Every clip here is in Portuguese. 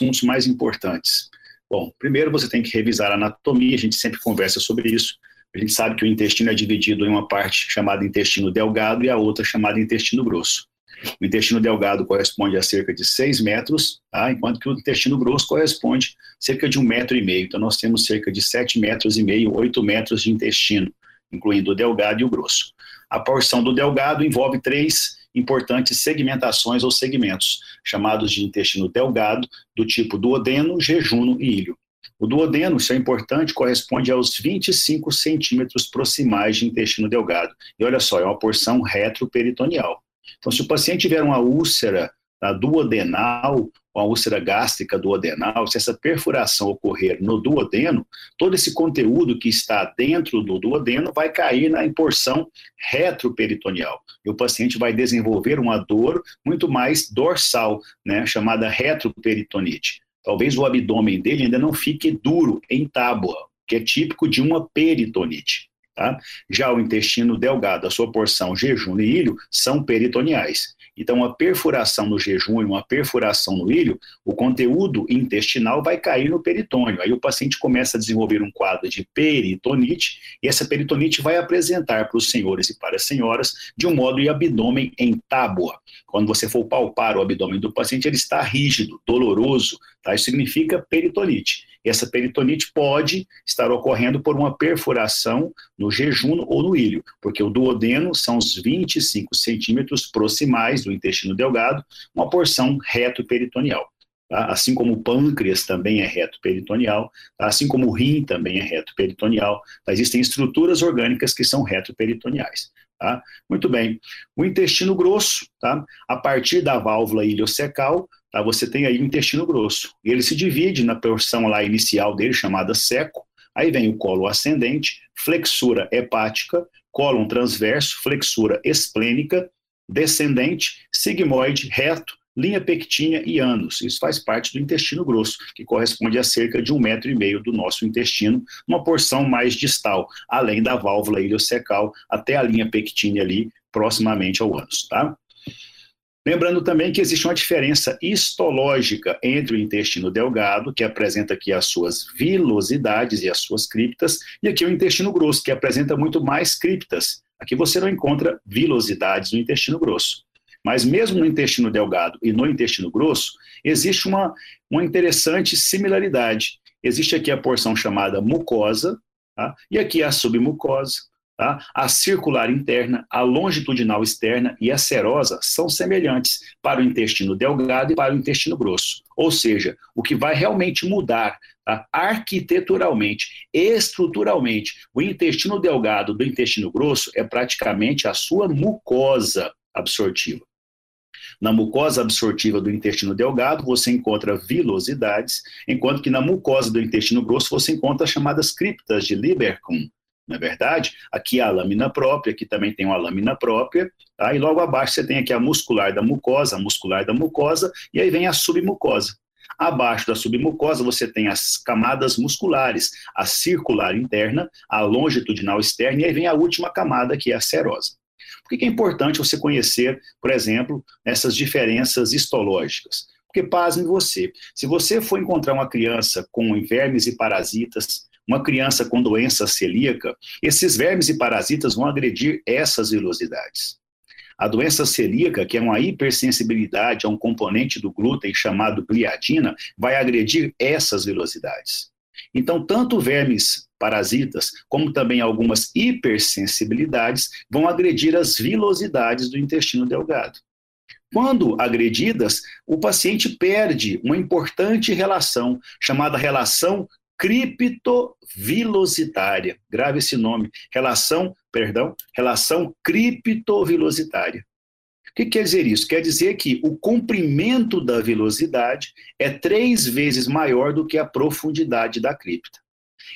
assuntos mais importantes. Bom, primeiro você tem que revisar a anatomia, a gente sempre conversa sobre isso. A gente sabe que o intestino é dividido em uma parte chamada intestino delgado e a outra chamada intestino grosso. O intestino delgado corresponde a cerca de 6 metros, tá? enquanto que o intestino grosso corresponde a cerca de um metro e meio. Então, nós temos cerca de 7 metros e meio, 8 metros de intestino, incluindo o delgado e o grosso. A porção do delgado envolve três importantes segmentações ou segmentos, chamados de intestino delgado, do tipo duodeno, jejuno e ilho. O duodeno, isso é importante, corresponde aos 25 centímetros proximais de intestino delgado. E olha só, é uma porção retroperitoneal. Então, se o paciente tiver uma úlcera tá, duodenal, uma úlcera gástrica duodenal, se essa perfuração ocorrer no duodeno, todo esse conteúdo que está dentro do duodeno vai cair na porção retroperitoneal. E o paciente vai desenvolver uma dor muito mais dorsal, né, chamada retroperitonite. Talvez o abdômen dele ainda não fique duro, em tábua, que é típico de uma peritonite. Tá? Já o intestino delgado, a sua porção jejum e ilho, são peritoneais. Então, uma perfuração no jejum e uma perfuração no ilho, o conteúdo intestinal vai cair no peritônio. Aí o paciente começa a desenvolver um quadro de peritonite, e essa peritonite vai apresentar para os senhores e para as senhoras de um modo de abdômen em tábua. Quando você for palpar o abdômen do paciente, ele está rígido, doloroso, tá? Isso significa peritonite. Essa peritonite pode estar ocorrendo por uma perfuração no jejum ou no ilho, porque o duodeno são os 25 centímetros proximais do intestino delgado, uma porção reto peritoneal. Tá? Assim como o pâncreas também é reto peritoneal, tá? assim como o rim também é reto peritoneal, tá? existem estruturas orgânicas que são reto peritoneais. Tá? Muito bem. O intestino grosso, tá? a partir da válvula iliocecal? Você tem aí o intestino grosso. Ele se divide na porção lá inicial dele, chamada seco, aí vem o colo ascendente, flexura hepática, cólon transverso, flexura esplênica, descendente, sigmoide, reto, linha pectínea e ânus. Isso faz parte do intestino grosso, que corresponde a cerca de um metro e meio do nosso intestino, uma porção mais distal, além da válvula iliocecal, até a linha pectínea ali, proximamente ao ânus, tá? Lembrando também que existe uma diferença histológica entre o intestino delgado, que apresenta aqui as suas vilosidades e as suas criptas, e aqui o intestino grosso, que apresenta muito mais criptas. Aqui você não encontra vilosidades no intestino grosso. Mas mesmo no intestino delgado e no intestino grosso, existe uma, uma interessante similaridade. Existe aqui a porção chamada mucosa, tá? e aqui a submucosa. Tá? A circular interna, a longitudinal externa e a serosa são semelhantes para o intestino delgado e para o intestino grosso. Ou seja, o que vai realmente mudar tá? arquiteturalmente, estruturalmente, o intestino delgado do intestino grosso é praticamente a sua mucosa absortiva. Na mucosa absortiva do intestino delgado, você encontra vilosidades, enquanto que na mucosa do intestino grosso você encontra as chamadas criptas de Lieberkühn. Não é verdade? Aqui a lâmina própria, aqui também tem uma lâmina própria, tá? e logo abaixo você tem aqui a muscular da mucosa, a muscular da mucosa, e aí vem a submucosa. Abaixo da submucosa você tem as camadas musculares, a circular interna, a longitudinal externa, e aí vem a última camada, que é a serosa. Por que é importante você conhecer, por exemplo, essas diferenças histológicas? Porque, pasme você, se você for encontrar uma criança com vermes e parasitas, uma criança com doença celíaca, esses vermes e parasitas vão agredir essas velocidades. A doença celíaca, que é uma hipersensibilidade a um componente do glúten chamado gliadina, vai agredir essas velocidades. Então, tanto vermes parasitas, como também algumas hipersensibilidades, vão agredir as vilosidades do intestino delgado. Quando agredidas, o paciente perde uma importante relação, chamada relação criptovilositária. Grave esse nome, relação, perdão, relação criptovilositária. O que quer dizer isso? Quer dizer que o comprimento da velocidade é três vezes maior do que a profundidade da cripta.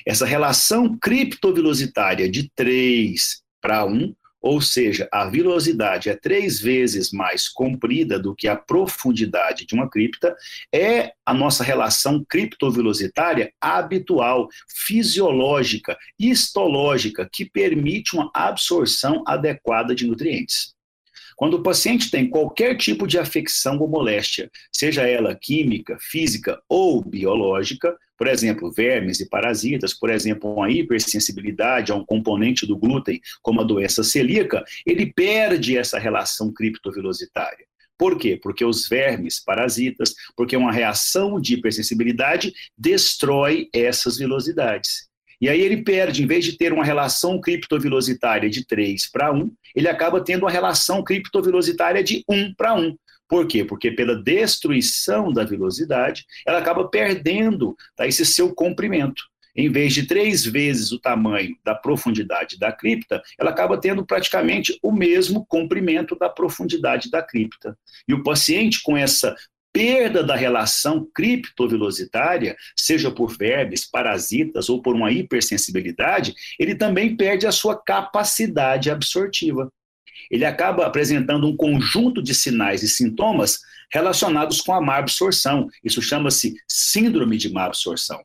Essa relação criptovelocitária de 3 para 1, ou seja, a velocidade é três vezes mais comprida do que a profundidade de uma cripta, é a nossa relação criptovelocitária habitual, fisiológica, histológica, que permite uma absorção adequada de nutrientes. Quando o paciente tem qualquer tipo de afecção ou moléstia, seja ela química, física ou biológica, por exemplo, vermes e parasitas, por exemplo, uma hipersensibilidade a um componente do glúten, como a doença celíaca, ele perde essa relação criptovilositária. Por quê? Porque os vermes, parasitas, porque uma reação de hipersensibilidade destrói essas vilosidades. E aí ele perde, em vez de ter uma relação criptovilositária de 3 para 1, ele acaba tendo uma relação criptovilositária de 1 para 1. Por quê? Porque pela destruição da velocidade, ela acaba perdendo tá, esse seu comprimento. Em vez de três vezes o tamanho da profundidade da cripta, ela acaba tendo praticamente o mesmo comprimento da profundidade da cripta. E o paciente, com essa perda da relação criptovelocitária, seja por vermes, parasitas ou por uma hipersensibilidade, ele também perde a sua capacidade absortiva. Ele acaba apresentando um conjunto de sinais e sintomas relacionados com a má absorção. Isso chama-se síndrome de má absorção.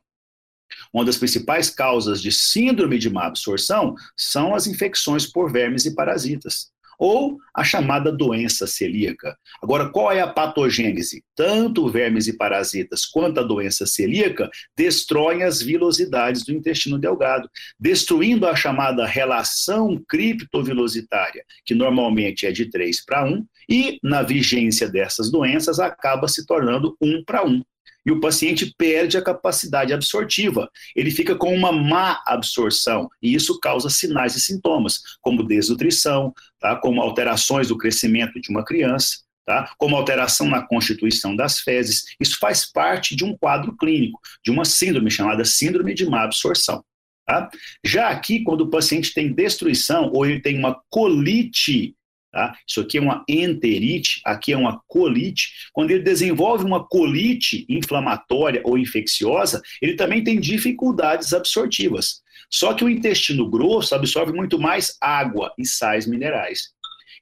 Uma das principais causas de síndrome de má absorção são as infecções por vermes e parasitas ou a chamada doença celíaca. Agora, qual é a patogênese? Tanto vermes e parasitas quanto a doença celíaca destroem as vilosidades do intestino delgado, destruindo a chamada relação criptovilositária, que normalmente é de 3 para 1, e na vigência dessas doenças acaba se tornando 1 para 1 e o paciente perde a capacidade absortiva. Ele fica com uma má absorção e isso causa sinais e sintomas, como desnutrição, tá? como alterações do crescimento de uma criança, tá? como alteração na constituição das fezes. Isso faz parte de um quadro clínico, de uma síndrome chamada síndrome de má absorção. Tá? Já aqui, quando o paciente tem destruição ou ele tem uma colite Tá? Isso aqui é uma enterite, aqui é uma colite. Quando ele desenvolve uma colite inflamatória ou infecciosa, ele também tem dificuldades absortivas. Só que o intestino grosso absorve muito mais água e sais minerais.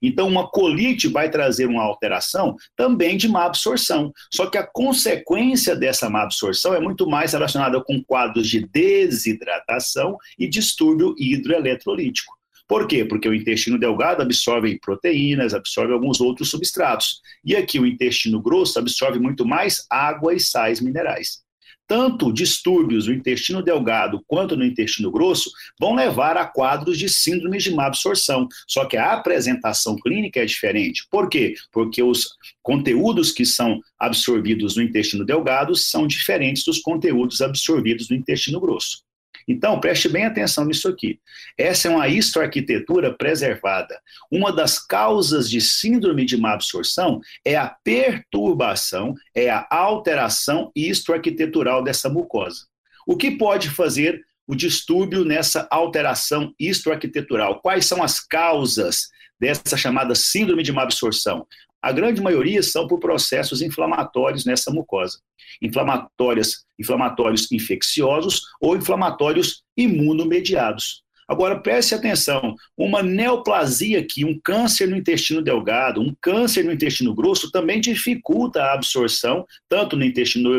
Então, uma colite vai trazer uma alteração também de má absorção. Só que a consequência dessa má absorção é muito mais relacionada com quadros de desidratação e distúrbio hidroeletrolítico. Por quê? Porque o intestino delgado absorve proteínas, absorve alguns outros substratos. E aqui o intestino grosso absorve muito mais água e sais minerais. Tanto distúrbios no intestino delgado quanto no intestino grosso vão levar a quadros de síndromes de má absorção. Só que a apresentação clínica é diferente. Por quê? Porque os conteúdos que são absorvidos no intestino delgado são diferentes dos conteúdos absorvidos no intestino grosso. Então, preste bem atenção nisso aqui. Essa é uma histoarquitetura preservada. Uma das causas de síndrome de má absorção é a perturbação, é a alteração histoarquitetural dessa mucosa. O que pode fazer o distúrbio nessa alteração histoarquitetural? Quais são as causas dessa chamada síndrome de má absorção? A grande maioria são por processos inflamatórios nessa mucosa. Inflamatórias, inflamatórios infecciosos ou inflamatórios imunomediados. Agora, preste atenção: uma neoplasia aqui, um câncer no intestino delgado, um câncer no intestino grosso também dificulta a absorção, tanto no intestino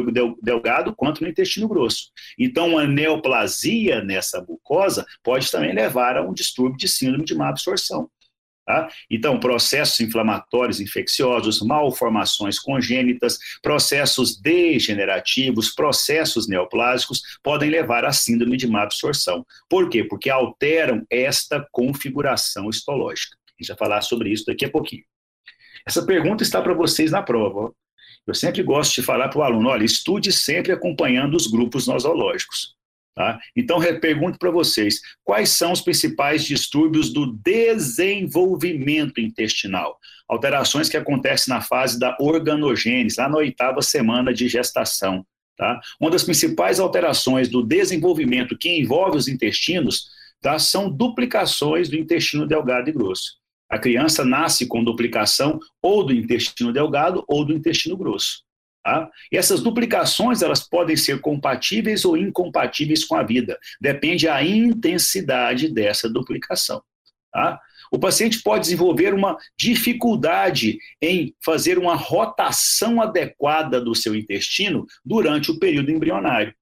delgado quanto no intestino grosso. Então, uma neoplasia nessa mucosa pode também levar a um distúrbio de síndrome de má absorção. Tá? Então, processos inflamatórios infecciosos, malformações congênitas, processos degenerativos, processos neoplásicos podem levar à síndrome de má absorção. Por quê? Porque alteram esta configuração histológica. A gente vai falar sobre isso daqui a pouquinho. Essa pergunta está para vocês na prova. Eu sempre gosto de falar para o aluno: olha, estude sempre acompanhando os grupos nosológicos. Tá? Então, pergunto para vocês: quais são os principais distúrbios do desenvolvimento intestinal? Alterações que acontecem na fase da organogênese, lá na oitava semana de gestação. Tá? Uma das principais alterações do desenvolvimento que envolve os intestinos tá, são duplicações do intestino delgado e grosso. A criança nasce com duplicação ou do intestino delgado ou do intestino grosso. Tá? E essas duplicações elas podem ser compatíveis ou incompatíveis com a vida, depende da intensidade dessa duplicação. Tá? O paciente pode desenvolver uma dificuldade em fazer uma rotação adequada do seu intestino durante o período embrionário.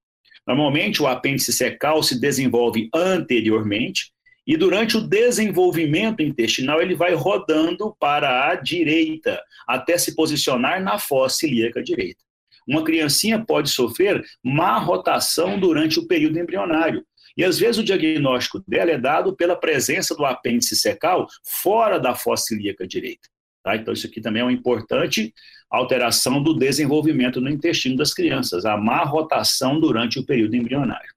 Normalmente, o apêndice secal se desenvolve anteriormente E durante o desenvolvimento intestinal, ele vai rodando para a direita, até se posicionar na fossa ilíaca direita. Uma criancinha pode sofrer má rotação durante o período embrionário. E às vezes o diagnóstico dela é dado pela presença do apêndice secal fora da fossa ilíaca direita. Tá? Então, isso aqui também é uma importante alteração do desenvolvimento no intestino das crianças, a má rotação durante o período embrionário.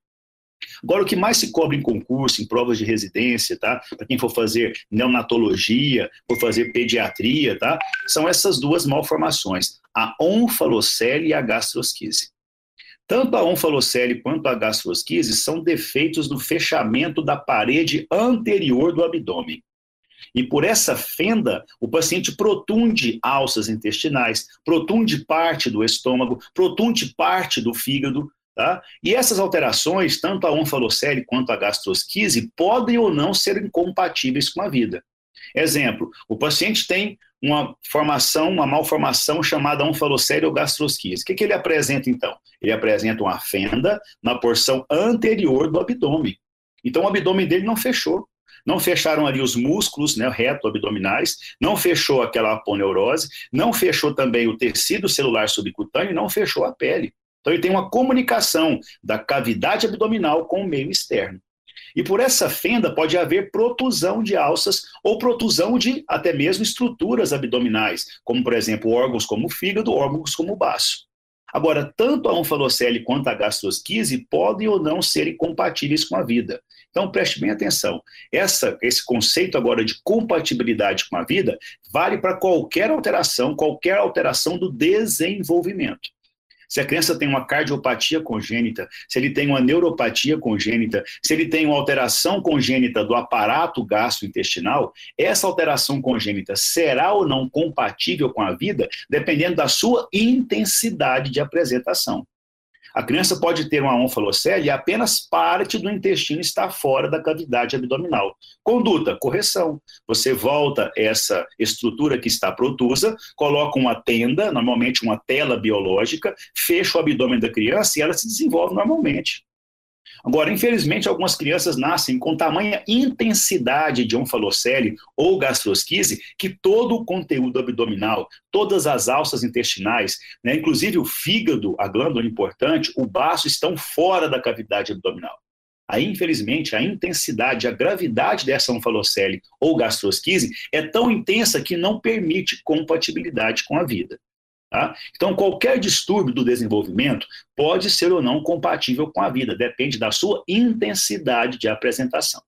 Agora, o que mais se cobra em concurso, em provas de residência, tá? Para quem for fazer neonatologia, for fazer pediatria, tá? São essas duas malformações, a onfalocele e a gastrosquise. Tanto a onfalocele quanto a gastrosquise são defeitos do fechamento da parede anterior do abdômen. E por essa fenda, o paciente protunde alças intestinais, protunde parte do estômago, protunde parte do fígado, Tá? E essas alterações, tanto a onfalocele quanto a gastrosquise, podem ou não ser incompatíveis com a vida. Exemplo, o paciente tem uma formação, uma malformação chamada onfalocele ou gastrosquise. O que, que ele apresenta então? Ele apresenta uma fenda na porção anterior do abdômen. Então o abdômen dele não fechou. Não fecharam ali os músculos né, reto-abdominais, não fechou aquela aponeurose, não fechou também o tecido celular subcutâneo, não fechou a pele. Então, ele tem uma comunicação da cavidade abdominal com o meio externo. E por essa fenda pode haver protusão de alças ou protusão de até mesmo estruturas abdominais, como, por exemplo, órgãos como o fígado, órgãos como o baço. Agora, tanto a onfalocele quanto a gastrosquise podem ou não ser incompatíveis com a vida. Então, preste bem atenção. Essa, esse conceito agora de compatibilidade com a vida vale para qualquer alteração, qualquer alteração do desenvolvimento. Se a criança tem uma cardiopatia congênita, se ele tem uma neuropatia congênita, se ele tem uma alteração congênita do aparato gastrointestinal, essa alteração congênita será ou não compatível com a vida, dependendo da sua intensidade de apresentação. A criança pode ter uma onfalocele e apenas parte do intestino está fora da cavidade abdominal. Conduta, correção. Você volta essa estrutura que está protusa, coloca uma tenda, normalmente uma tela biológica, fecha o abdômen da criança e ela se desenvolve normalmente. Agora, infelizmente, algumas crianças nascem com tamanha intensidade de onfalocele ou gastrosquise que todo o conteúdo abdominal, todas as alças intestinais, né, inclusive o fígado, a glândula importante, o baço, estão fora da cavidade abdominal. Aí, infelizmente, a intensidade, a gravidade dessa onfalocele ou gastrosquise é tão intensa que não permite compatibilidade com a vida. Tá? Então, qualquer distúrbio do desenvolvimento pode ser ou não compatível com a vida, depende da sua intensidade de apresentação.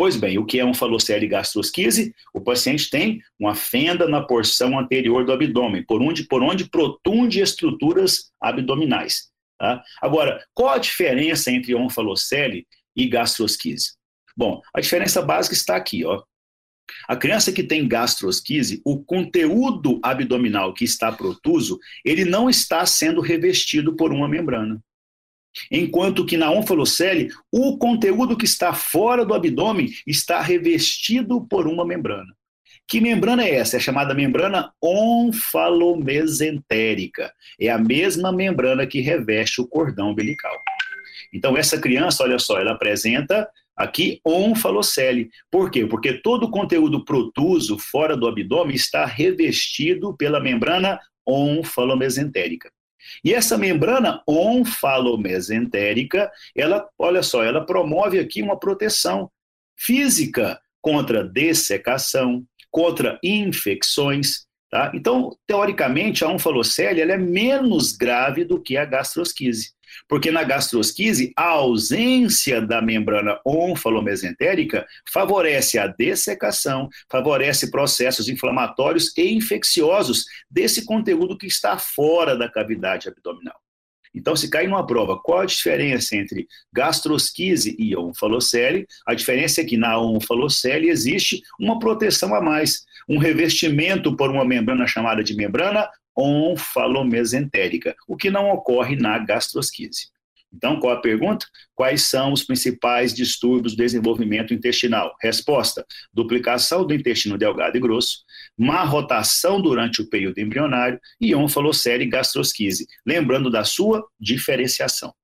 Pois bem, o que é um falocele gastrosquise? O paciente tem uma fenda na porção anterior do abdômen, por onde, por onde protunde estruturas abdominais. Tá? Agora, qual a diferença entre onfalocele e gastrosquise? Bom, a diferença básica está aqui, ó. A criança que tem gastrosquise, o conteúdo abdominal que está protuso, ele não está sendo revestido por uma membrana. Enquanto que na onfalocele, o conteúdo que está fora do abdômen está revestido por uma membrana. Que membrana é essa? É chamada membrana onfalomesentérica. É a mesma membrana que reveste o cordão umbilical. Então, essa criança, olha só, ela apresenta Aqui, onfalocele. Por quê? Porque todo o conteúdo protuso fora do abdômen está revestido pela membrana onfalomesentérica. E essa membrana onfalomesentérica, ela, olha só, ela promove aqui uma proteção física contra dessecação, contra infecções, tá? Então, teoricamente, a onfalocele ela é menos grave do que a gastrosquise. Porque na gastrosquise, a ausência da membrana onfalomesentérica favorece a dessecação, favorece processos inflamatórios e infecciosos desse conteúdo que está fora da cavidade abdominal. Então, se cair numa prova, qual a diferença entre gastrosquise e onfalocele? A diferença é que na onfalocele existe uma proteção a mais, um revestimento por uma membrana chamada de membrana onfalomesentérica, o que não ocorre na gastrosquise. Então, qual a pergunta? Quais são os principais distúrbios do desenvolvimento intestinal? Resposta: duplicação do intestino delgado e grosso, má rotação durante o período embrionário e onfalocele gastrosquise, lembrando da sua diferenciação.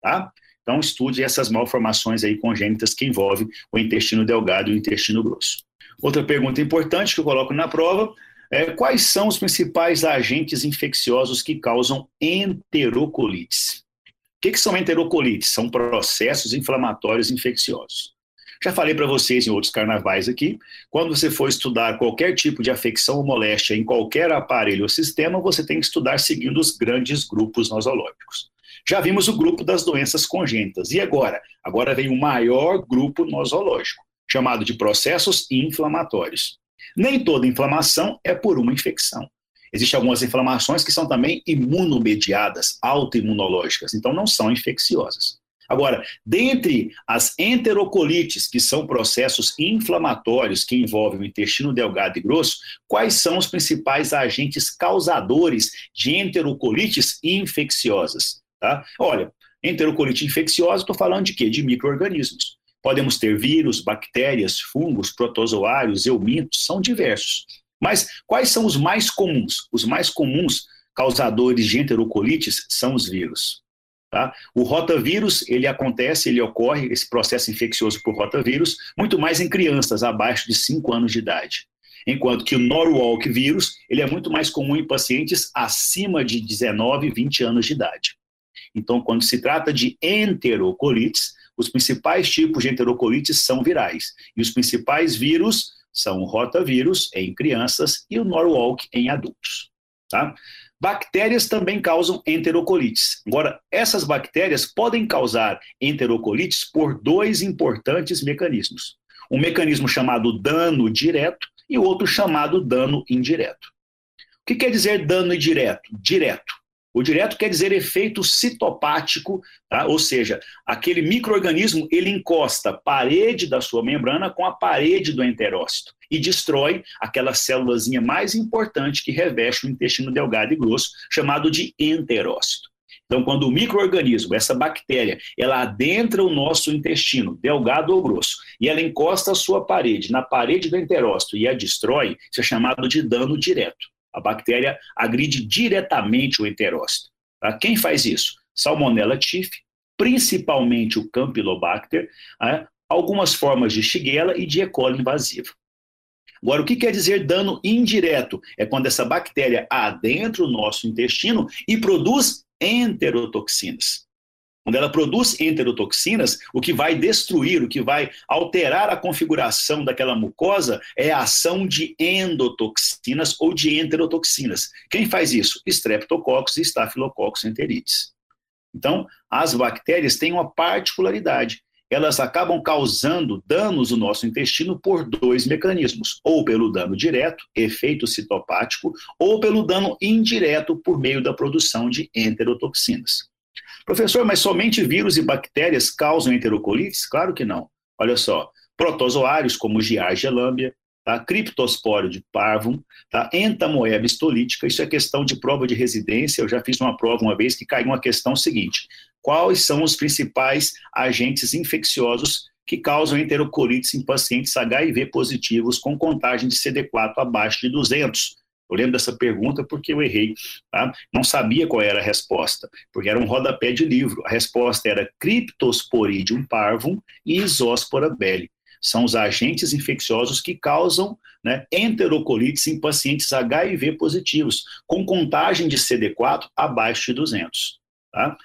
Tá? Então, estude essas malformações aí congênitas que envolvem o intestino delgado e o intestino grosso. Outra pergunta importante que eu coloco na prova é quais são os principais agentes infecciosos que causam enterocolites? O que, que são enterocolites? São processos inflamatórios infecciosos. Já falei para vocês em outros carnavais aqui, quando você for estudar qualquer tipo de afecção ou moléstia em qualquer aparelho ou sistema, você tem que estudar seguindo os grandes grupos nosológicos. Já vimos o grupo das doenças congênitas. E agora? Agora vem o maior grupo nosológico, chamado de processos inflamatórios. Nem toda inflamação é por uma infecção. Existem algumas inflamações que são também imunomediadas, autoimunológicas, então não são infecciosas. Agora, dentre as enterocolites, que são processos inflamatórios que envolvem o intestino delgado e grosso, quais são os principais agentes causadores de enterocolites infecciosas? Tá? Olha, enterocolite infecciosa, estou falando de quê? De micro-organismos. Podemos ter vírus, bactérias, fungos, protozoários, eumintos, são diversos. Mas quais são os mais comuns? Os mais comuns causadores de enterocolites são os vírus. Tá? O rotavírus, ele acontece, ele ocorre, esse processo infeccioso por rotavírus, muito mais em crianças abaixo de 5 anos de idade. Enquanto que o Norwalk vírus, ele é muito mais comum em pacientes acima de 19, 20 anos de idade. Então, quando se trata de enterocolites, os principais tipos de enterocolites são virais. E os principais vírus são o rotavírus em crianças e o Norwalk em adultos. Tá? Bactérias também causam enterocolites. Agora, essas bactérias podem causar enterocolites por dois importantes mecanismos. Um mecanismo chamado dano direto e o outro chamado dano indireto. O que quer dizer dano indireto? Direto. O direto quer dizer efeito citopático, tá? ou seja, aquele microorganismo ele encosta a parede da sua membrana com a parede do enterócito e destrói aquela célulazinha mais importante que reveste o intestino delgado e grosso, chamado de enterócito. Então, quando o microorganismo, essa bactéria, ela adentra o nosso intestino, delgado ou grosso, e ela encosta a sua parede na parede do enterócito e a destrói, isso é chamado de dano direto. A bactéria agride diretamente o enterócito. Tá? Quem faz isso? Salmonella typhi, principalmente o Campylobacter, né? algumas formas de Shigella e de E. coli invasiva. Agora, o que quer dizer dano indireto? É quando essa bactéria adentra o nosso intestino e produz enterotoxinas. Quando ela produz enterotoxinas, o que vai destruir, o que vai alterar a configuração daquela mucosa é a ação de endotoxinas ou de enterotoxinas. Quem faz isso? Streptococcus e Staphylococcus enterites. Então, as bactérias têm uma particularidade. Elas acabam causando danos no nosso intestino por dois mecanismos, ou pelo dano direto, efeito citopático, ou pelo dano indireto por meio da produção de enterotoxinas. Professor, mas somente vírus e bactérias causam enterocolites? Claro que não. Olha só, protozoários como Giardia lambia, tá? criptospóreo de parvum, tá? entamoeba histolítica, isso é questão de prova de residência, eu já fiz uma prova uma vez que caiu uma questão seguinte, quais são os principais agentes infecciosos que causam enterocolites em pacientes HIV positivos com contagem de CD4 abaixo de 200? Eu lembro dessa pergunta porque eu errei, tá? Não sabia qual era a resposta, porque era um rodapé de livro. A resposta era Cryptosporidium parvum e Isospora belli. São os agentes infecciosos que causam né, enterocolites em pacientes HIV positivos, com contagem de CD4 abaixo de 200. Tá?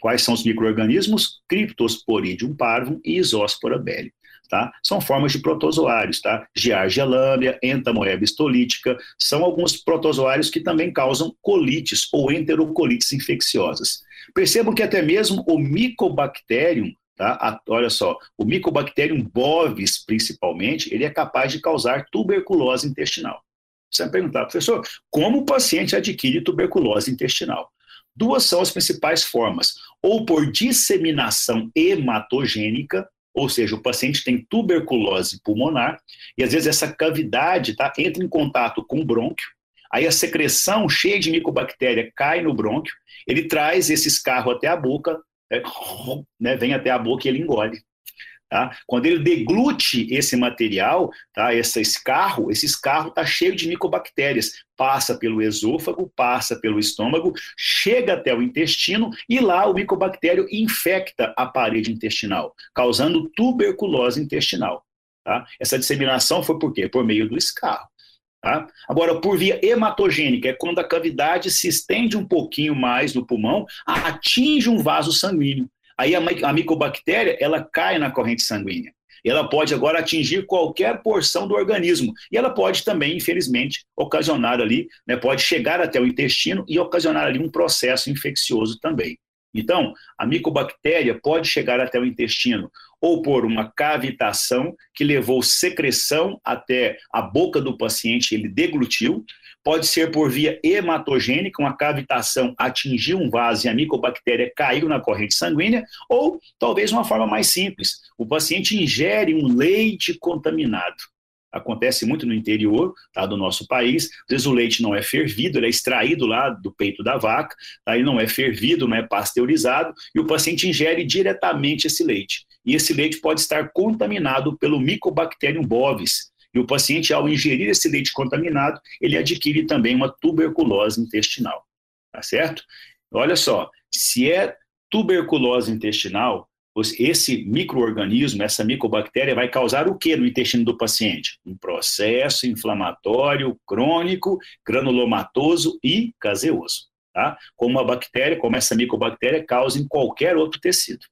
Quais são os micro-organismos? Cryptosporidium parvum e Isospora belli tá? São formas de protozoários, tá? Giardia lambia, entamoeba histolítica, são alguns protozoários que também causam colites ou enterocolites infecciosas. Percebam que até mesmo o Mycobacterium, tá? Olha só, o Mycobacterium bovis, principalmente, ele é capaz de causar tuberculose intestinal. Você vai perguntar, professor, como o paciente adquire tuberculose intestinal? Duas são as principais formas, ou por disseminação hematogênica, ou seja, o paciente tem tuberculose pulmonar e às vezes essa cavidade tá, entra em contato com o brônquio, aí a secreção cheia de micobactéria cai no brônquio, ele traz esse escarro até a boca, é, né, vem até a boca e ele engole. Tá? Quando ele deglute esse material, tá? esse escarro, esse escarro está cheio de micobactérias, passa pelo esôfago, passa pelo estômago, chega até o intestino e lá o micobactério infecta a parede intestinal, causando tuberculose intestinal. Tá? Essa disseminação foi por quê? Por meio do escarro. Tá? Agora, por via hematogênica, é quando a cavidade se estende um pouquinho mais no pulmão, atinge um vaso sanguíneo. Aí a, micobactéria, ela cai na corrente sanguínea. Ela pode agora atingir qualquer porção do organismo. E ela pode também, infelizmente, ocasionar ali, né, pode chegar até o intestino e ocasionar ali um processo infeccioso também. Então, a micobactéria pode chegar até o intestino ou por uma cavitação que levou secreção até a boca do paciente, ele deglutiu, pode ser por via hematogênica, uma cavitação atingiu um vaso e a micobactéria caiu na corrente sanguínea, ou talvez uma forma mais simples, o paciente ingere um leite contaminado acontece muito no interior tá, do nosso país. Às vezes o leite não é fervido, ele é extraído lá do peito da vaca, tá, ele não é fervido, não é pasteurizado, e o paciente ingere diretamente esse leite. E esse leite pode estar contaminado pelo Mycobacterium bovis. E o paciente, ao ingerir esse leite contaminado, ele adquire também uma tuberculose intestinal. Tá certo? Olha só, se é tuberculose intestinal, esse microorganismo, essa micobactéria, vai causar o que no intestino do paciente? Um processo inflamatório crônico, granulomatoso e caseoso. Tá? Como a bactéria, como essa micobactéria causa em qualquer outro tecido.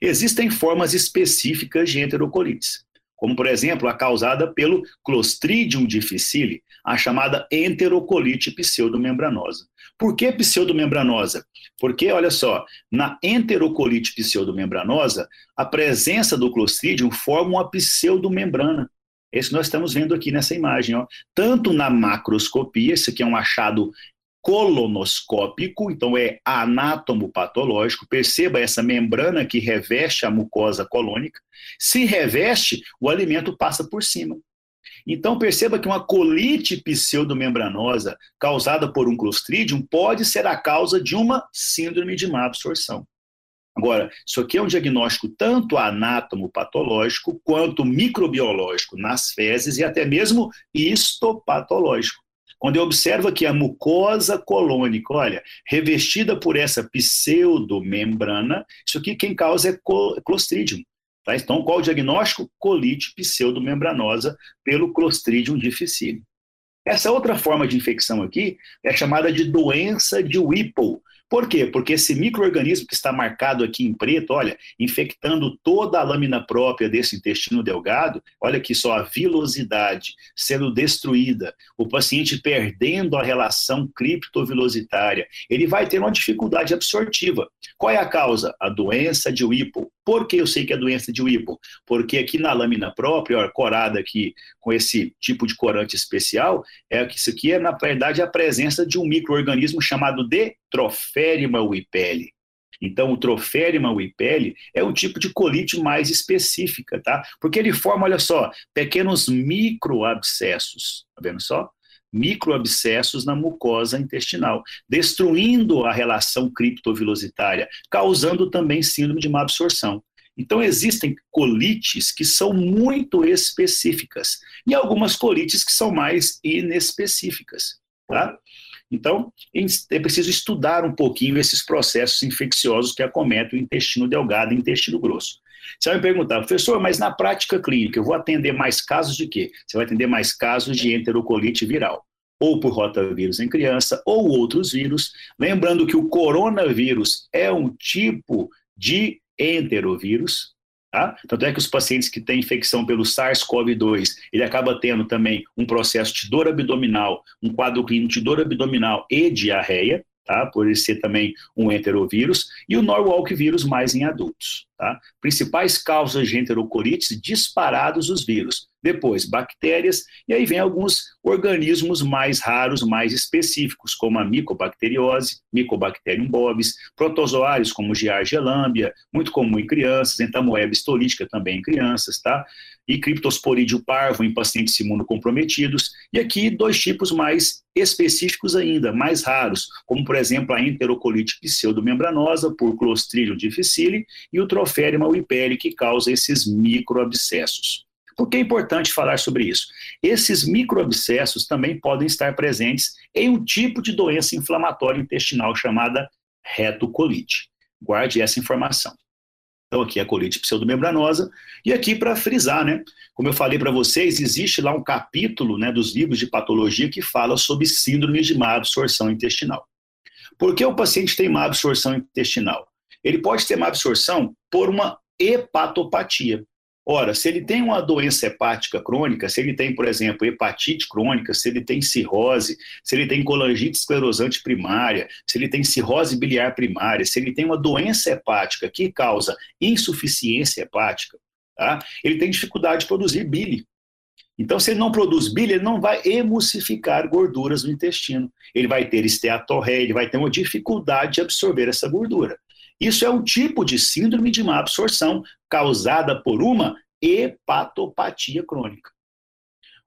Existem formas específicas de enterocolites, como por exemplo a causada pelo Clostridium difficile, a chamada enterocolite pseudomembranosa. Por que pseudomembranosa? Porque, olha só, na enterocolite pseudomembranosa, a presença do Clostridium forma uma pseudomembrana. Esse nós estamos vendo aqui nessa imagem. Ó. Tanto na macroscopia, isso aqui é um achado colonoscópico, então é anátomo patológico. Perceba essa membrana que reveste a mucosa colônica. Se reveste, o alimento passa por cima. Então perceba que uma colite pseudomembranosa causada por um clostridium pode ser a causa de uma síndrome de má absorção. Agora, isso aqui é um diagnóstico tanto anátomo-patológico quanto microbiológico nas fezes e até mesmo histopatológico. Quando eu observo que a mucosa colônica, olha, revestida por essa pseudomembrana, isso aqui quem causa é clostridium. Tá? Então, qual o diagnóstico? Colite pseudomembranosa pelo Clostridium difficile. Essa outra forma de infecção aqui é chamada de doença de Whipple. Por quê? Porque esse microorganismo que está marcado aqui em preto, olha, infectando toda a lâmina própria desse intestino delgado, olha aqui só a vilosidade sendo destruída, o paciente perdendo a relação criptovilositária, ele vai ter uma dificuldade absortiva. Qual é a causa? A doença de Whipple. Por que eu sei que é doença de Whipple? Porque aqui na lâmina própria, ó, corada aqui com esse tipo de corante especial, é que isso aqui é na verdade a presença de um microorganismo chamado de Troférima whippelli. Então, o Troférima whippelli é um tipo de colite mais específica, tá? Porque ele forma, olha só, pequenos microabscessos, tá vendo só? microabscessos na mucosa intestinal, destruindo a relação criptovilositária, causando também síndrome de má absorção. Então, existem colites que são muito específicas e algumas colites que são mais inespecíficas. Tá? Então, é preciso estudar um pouquinho esses processos infecciosos que acometem o intestino delgado e o intestino grosso. Você vai me perguntar, professor, mas na prática clínica eu vou atender mais casos de quê? Você vai atender mais casos de enterocolite viral, ou por rotavírus em criança, ou outros vírus. Lembrando que o coronavírus é um tipo de enterovírus, Tá? Tanto é que os pacientes que têm infecção pelo SARS-CoV-2, ele acaba tendo também um processo de dor abdominal, um quadro clínico de dor abdominal e diarreia, tá? por ele ser também um enterovírus, e o Norwalk vírus mais em adultos. Tá? Principais causas de enterocolites, disparados os vírus. Depois bactérias, e aí vem alguns organismos mais raros, mais específicos, como a micobacteriose, Mycobacterium bovis, protozoários como Giardia lambia, muito comum em crianças, entamoeba histolítica também em crianças, tá? E criptosporídeo parvo em pacientes imunocomprometidos, e aqui dois tipos mais específicos ainda, mais raros, como por exemplo a enterocolite pseudomembranosa por Clostridium difficile e o Tropherium wiperi que causa esses microabscessos. Por que é importante falar sobre isso? Esses microabscessos também podem estar presentes em um tipo de doença inflamatória intestinal chamada retocolite. Guarde essa informação. Então, aqui é a colite pseudomembranosa. E aqui, para frisar, né? Como eu falei para vocês, existe lá um capítulo né, dos livros de patologia que fala sobre síndrome de má absorção intestinal. Por que o paciente tem má absorção intestinal? Ele pode ter má absorção por uma hepatopatia. Ora, se ele tem uma doença hepática crônica, se ele tem, por exemplo, hepatite crônica, se ele tem cirrose, se ele tem colangite esclerosante primária, se ele tem cirrose biliar primária, se ele tem uma doença hepática que causa insuficiência hepática, tá? ele tem dificuldade de produzir bile. Então, se ele não produz bile, ele não vai emulsificar gorduras no intestino. Ele vai ter esteatorreia, ele vai ter uma dificuldade de absorver essa gordura. Isso é um tipo de síndrome de má absorção causada por uma hepatopatia crônica.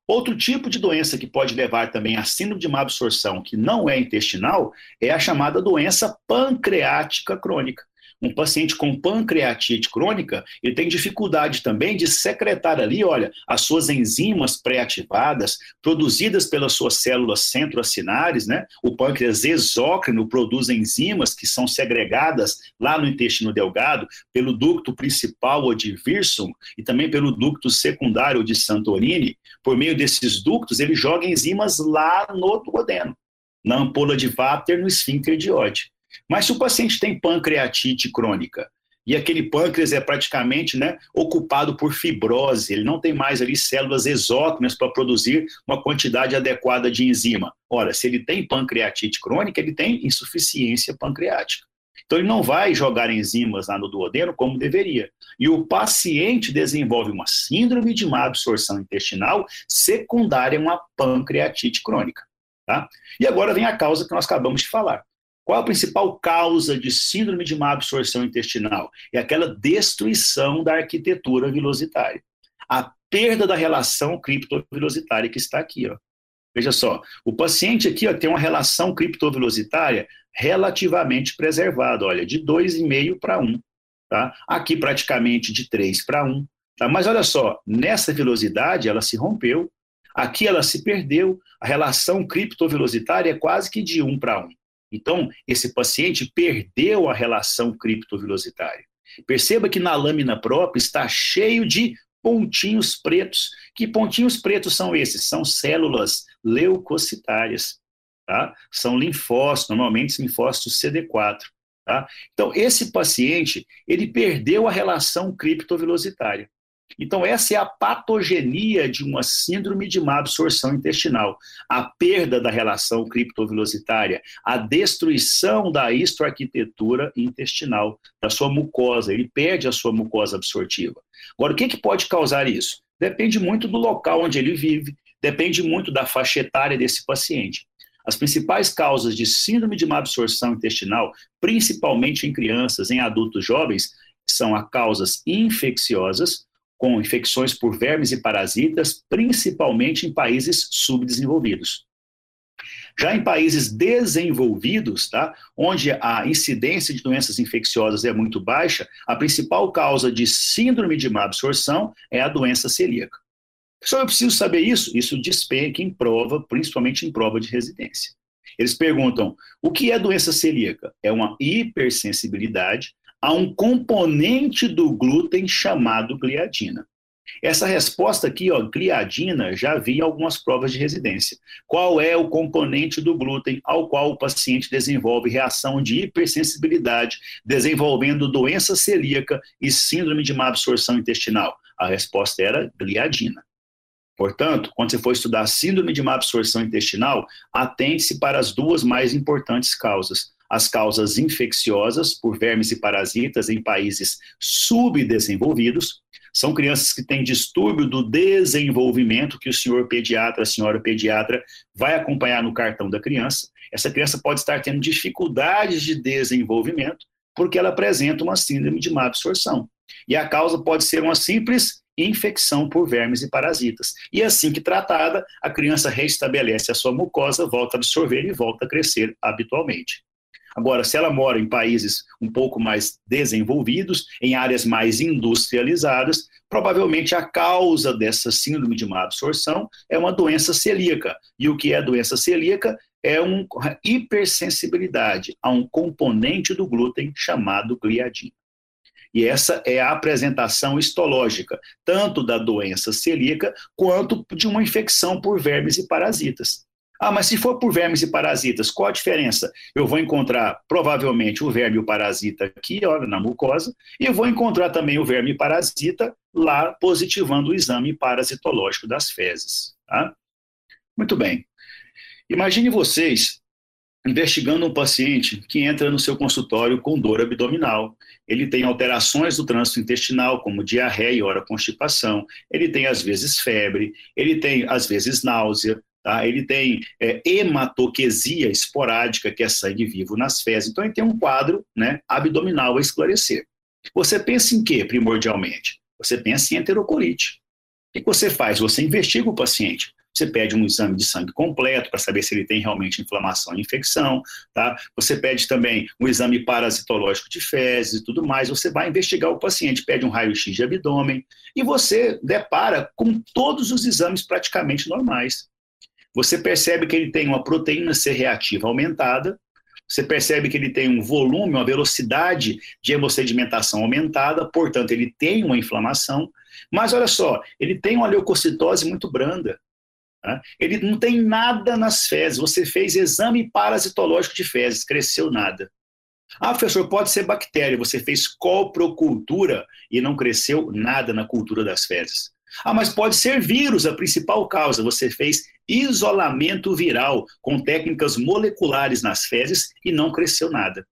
Outro tipo de doença que pode levar também a síndrome de má absorção, que não é intestinal, é a chamada doença pancreática crônica um paciente com pancreatite crônica, ele tem dificuldade também de secretar ali, olha, as suas enzimas pré-ativadas, produzidas pelas suas células centroacinares, né? O pâncreas exócrino produz enzimas que são segregadas lá no intestino delgado pelo ducto principal ou de Wirsung e também pelo ducto secundário de Santorini. Por meio desses ductos, ele joga enzimas lá no duodeno, na ampola de Vater, no esfíncter de Oddi. Mas se o paciente tem pancreatite crônica e aquele pâncreas é praticamente né, ocupado por fibrose, ele não tem mais ali células exócrinas para produzir uma quantidade adequada de enzima. Ora, se ele tem pancreatite crônica, ele tem insuficiência pancreática. Então, ele não vai jogar enzimas lá no duodeno como deveria. E o paciente desenvolve uma síndrome de má absorção intestinal secundária a uma pancreatite crônica. Tá? E agora vem a causa que nós acabamos de falar. Qual a principal causa de síndrome de má absorção intestinal? É aquela destruição da arquitetura vilositária. A perda da relação criptovilositária que está aqui. Ó. Veja só, o paciente aqui ó, tem uma relação criptovilositária relativamente preservada, olha, de 2,5 para 1. Tá? Aqui praticamente de 3 para 1. Tá? Mas olha só, nessa velocidade ela se rompeu, aqui ela se perdeu, a relação criptovilositária é quase que de 1 para 1. Então, esse paciente perdeu a relação criptovilositária. Perceba que na lâmina própria está cheio de pontinhos pretos. Que pontinhos pretos são esses? São células leucocitárias. Tá? São linfócitos, normalmente linfócitos CD4. Tá? Então, esse paciente, ele perdeu a relação criptovilositária. Então, essa é a patogenia de uma síndrome de má absorção intestinal. A perda da relação criptovilositária, a destruição da histoarquitetura intestinal, da sua mucosa. Ele perde a sua mucosa absortiva. Agora, o que, que pode causar isso? Depende muito do local onde ele vive, depende muito da faixa etária desse paciente. As principais causas de síndrome de má absorção intestinal, principalmente em crianças, em adultos jovens, são as causas infecciosas, com infecções por vermes e parasitas, principalmente em países subdesenvolvidos. Já em países desenvolvidos, tá, onde a incidência de doenças infecciosas é muito baixa, a principal causa de síndrome de má absorção é a doença celíaca. Só eu preciso saber isso? Isso despenca em prova, principalmente em prova de residência. Eles perguntam: o que é doença celíaca? É uma hipersensibilidade a um componente do glúten chamado gliadina. Essa resposta aqui, ó, gliadina, já vi em algumas provas de residência. Qual é o componente do glúten ao qual o paciente desenvolve reação de hipersensibilidade, desenvolvendo doença celíaca e síndrome de má absorção intestinal? A resposta era gliadina. Portanto, quando você for estudar síndrome de má absorção intestinal, atente-se para as duas mais importantes causas: as causas infecciosas por vermes e parasitas em países subdesenvolvidos. São crianças que têm distúrbio do desenvolvimento, que o senhor pediatra, a senhora pediatra, vai acompanhar no cartão da criança. Essa criança pode estar tendo dificuldades de desenvolvimento, porque ela apresenta uma síndrome de má absorção. E a causa pode ser uma simples infecção por vermes e parasitas. E assim que tratada, a criança restabelece a sua mucosa, volta a absorver e volta a crescer habitualmente. Agora, se ela mora em países um pouco mais desenvolvidos, em áreas mais industrializadas, provavelmente a causa dessa síndrome de má absorção é uma doença celíaca. E o que é doença celíaca? É uma hipersensibilidade a um componente do glúten chamado gliadina. E essa é a apresentação histológica, tanto da doença celíaca quanto de uma infecção por vermes e parasitas. Ah, mas se for por vermes e parasitas, qual a diferença? Eu vou encontrar provavelmente o verme e o parasita aqui, olha, na mucosa, e vou encontrar também o verme e parasita lá positivando o exame parasitológico das fezes. Tá? Muito bem. Imagine vocês investigando um paciente que entra no seu consultório com dor abdominal. Ele tem alterações do trânsito intestinal, como diarreia e hora constipação. Ele tem, às vezes, febre. Ele tem, às vezes, náusea. Tá? Ele tem é, hematoquesia esporádica, que é sangue vivo nas fezes. Então, ele tem um quadro né, abdominal a esclarecer. Você pensa em quê, primordialmente? Você pensa em enterocolite. O que você faz? Você investiga o paciente. Você pede um exame de sangue completo para saber se ele tem realmente inflamação e infecção, tá? Você pede também um exame parasitológico de fezes e tudo mais. Você vai investigar o paciente, pede um raio-x de abdômen e você depara com todos os exames praticamente normais. Você percebe que ele tem uma proteína C reativa aumentada, você percebe que ele tem um volume, uma velocidade de hemossedimentação aumentada, portanto, ele tem uma inflamação. Mas olha só, ele tem uma leucocitose muito branda. Né? Ele não tem nada nas fezes. Você fez exame parasitológico de fezes, cresceu nada. Ah, professor, pode ser bactéria. Você fez coprocultura e não cresceu nada na cultura das fezes. Ah, mas pode ser vírus, a principal causa. Você fez isolamento viral com técnicas moleculares nas fezes e não cresceu nada.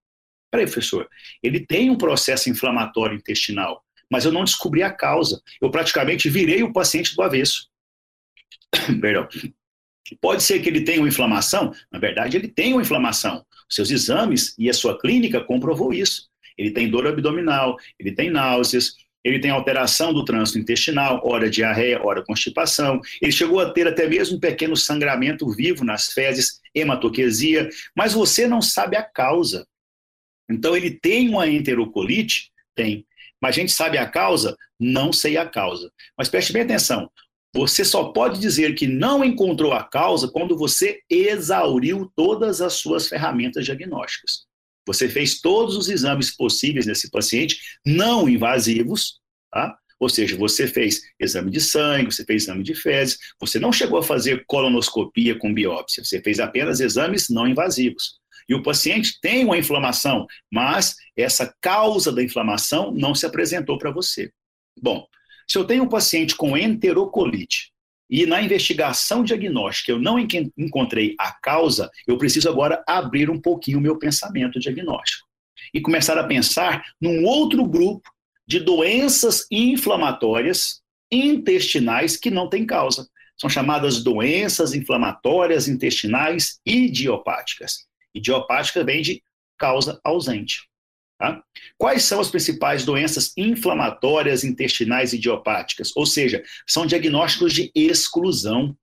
Peraí, professor, ele tem um processo inflamatório intestinal, mas eu não descobri a causa. Eu praticamente virei o paciente do avesso. Perdão. Pode ser que ele tenha uma inflamação, na verdade, ele tem uma inflamação. Seus exames e a sua clínica comprovou isso. Ele tem dor abdominal, ele tem náuseas, ele tem alteração do trânsito intestinal, hora diarreia, hora constipação. Ele chegou a ter até mesmo um pequeno sangramento vivo nas fezes, hematoquesia, mas você não sabe a causa. Então, ele tem uma enterocolite? Tem. Mas a gente sabe a causa? Não sei a causa. Mas preste bem atenção: você só pode dizer que não encontrou a causa quando você exauriu todas as suas ferramentas diagnósticas. Você fez todos os exames possíveis nesse paciente, não invasivos, tá? Ou seja, você fez exame de sangue, você fez exame de fezes, você não chegou a fazer colonoscopia com biópsia, você fez apenas exames não invasivos. E o paciente tem uma inflamação, mas essa causa da inflamação não se apresentou para você. Bom, se eu tenho um paciente com enterocolite e na investigação diagnóstica eu não encontrei a causa, eu preciso agora abrir um pouquinho o meu pensamento diagnóstico e começar a pensar num outro grupo de doenças inflamatórias intestinais que não têm causa. São chamadas doenças inflamatórias intestinais idiopáticas. Idiopática vem de causa ausente. Tá? Quais são as principais doenças inflamatórias intestinais idiopáticas? Ou seja, são diagnósticos de exclusão.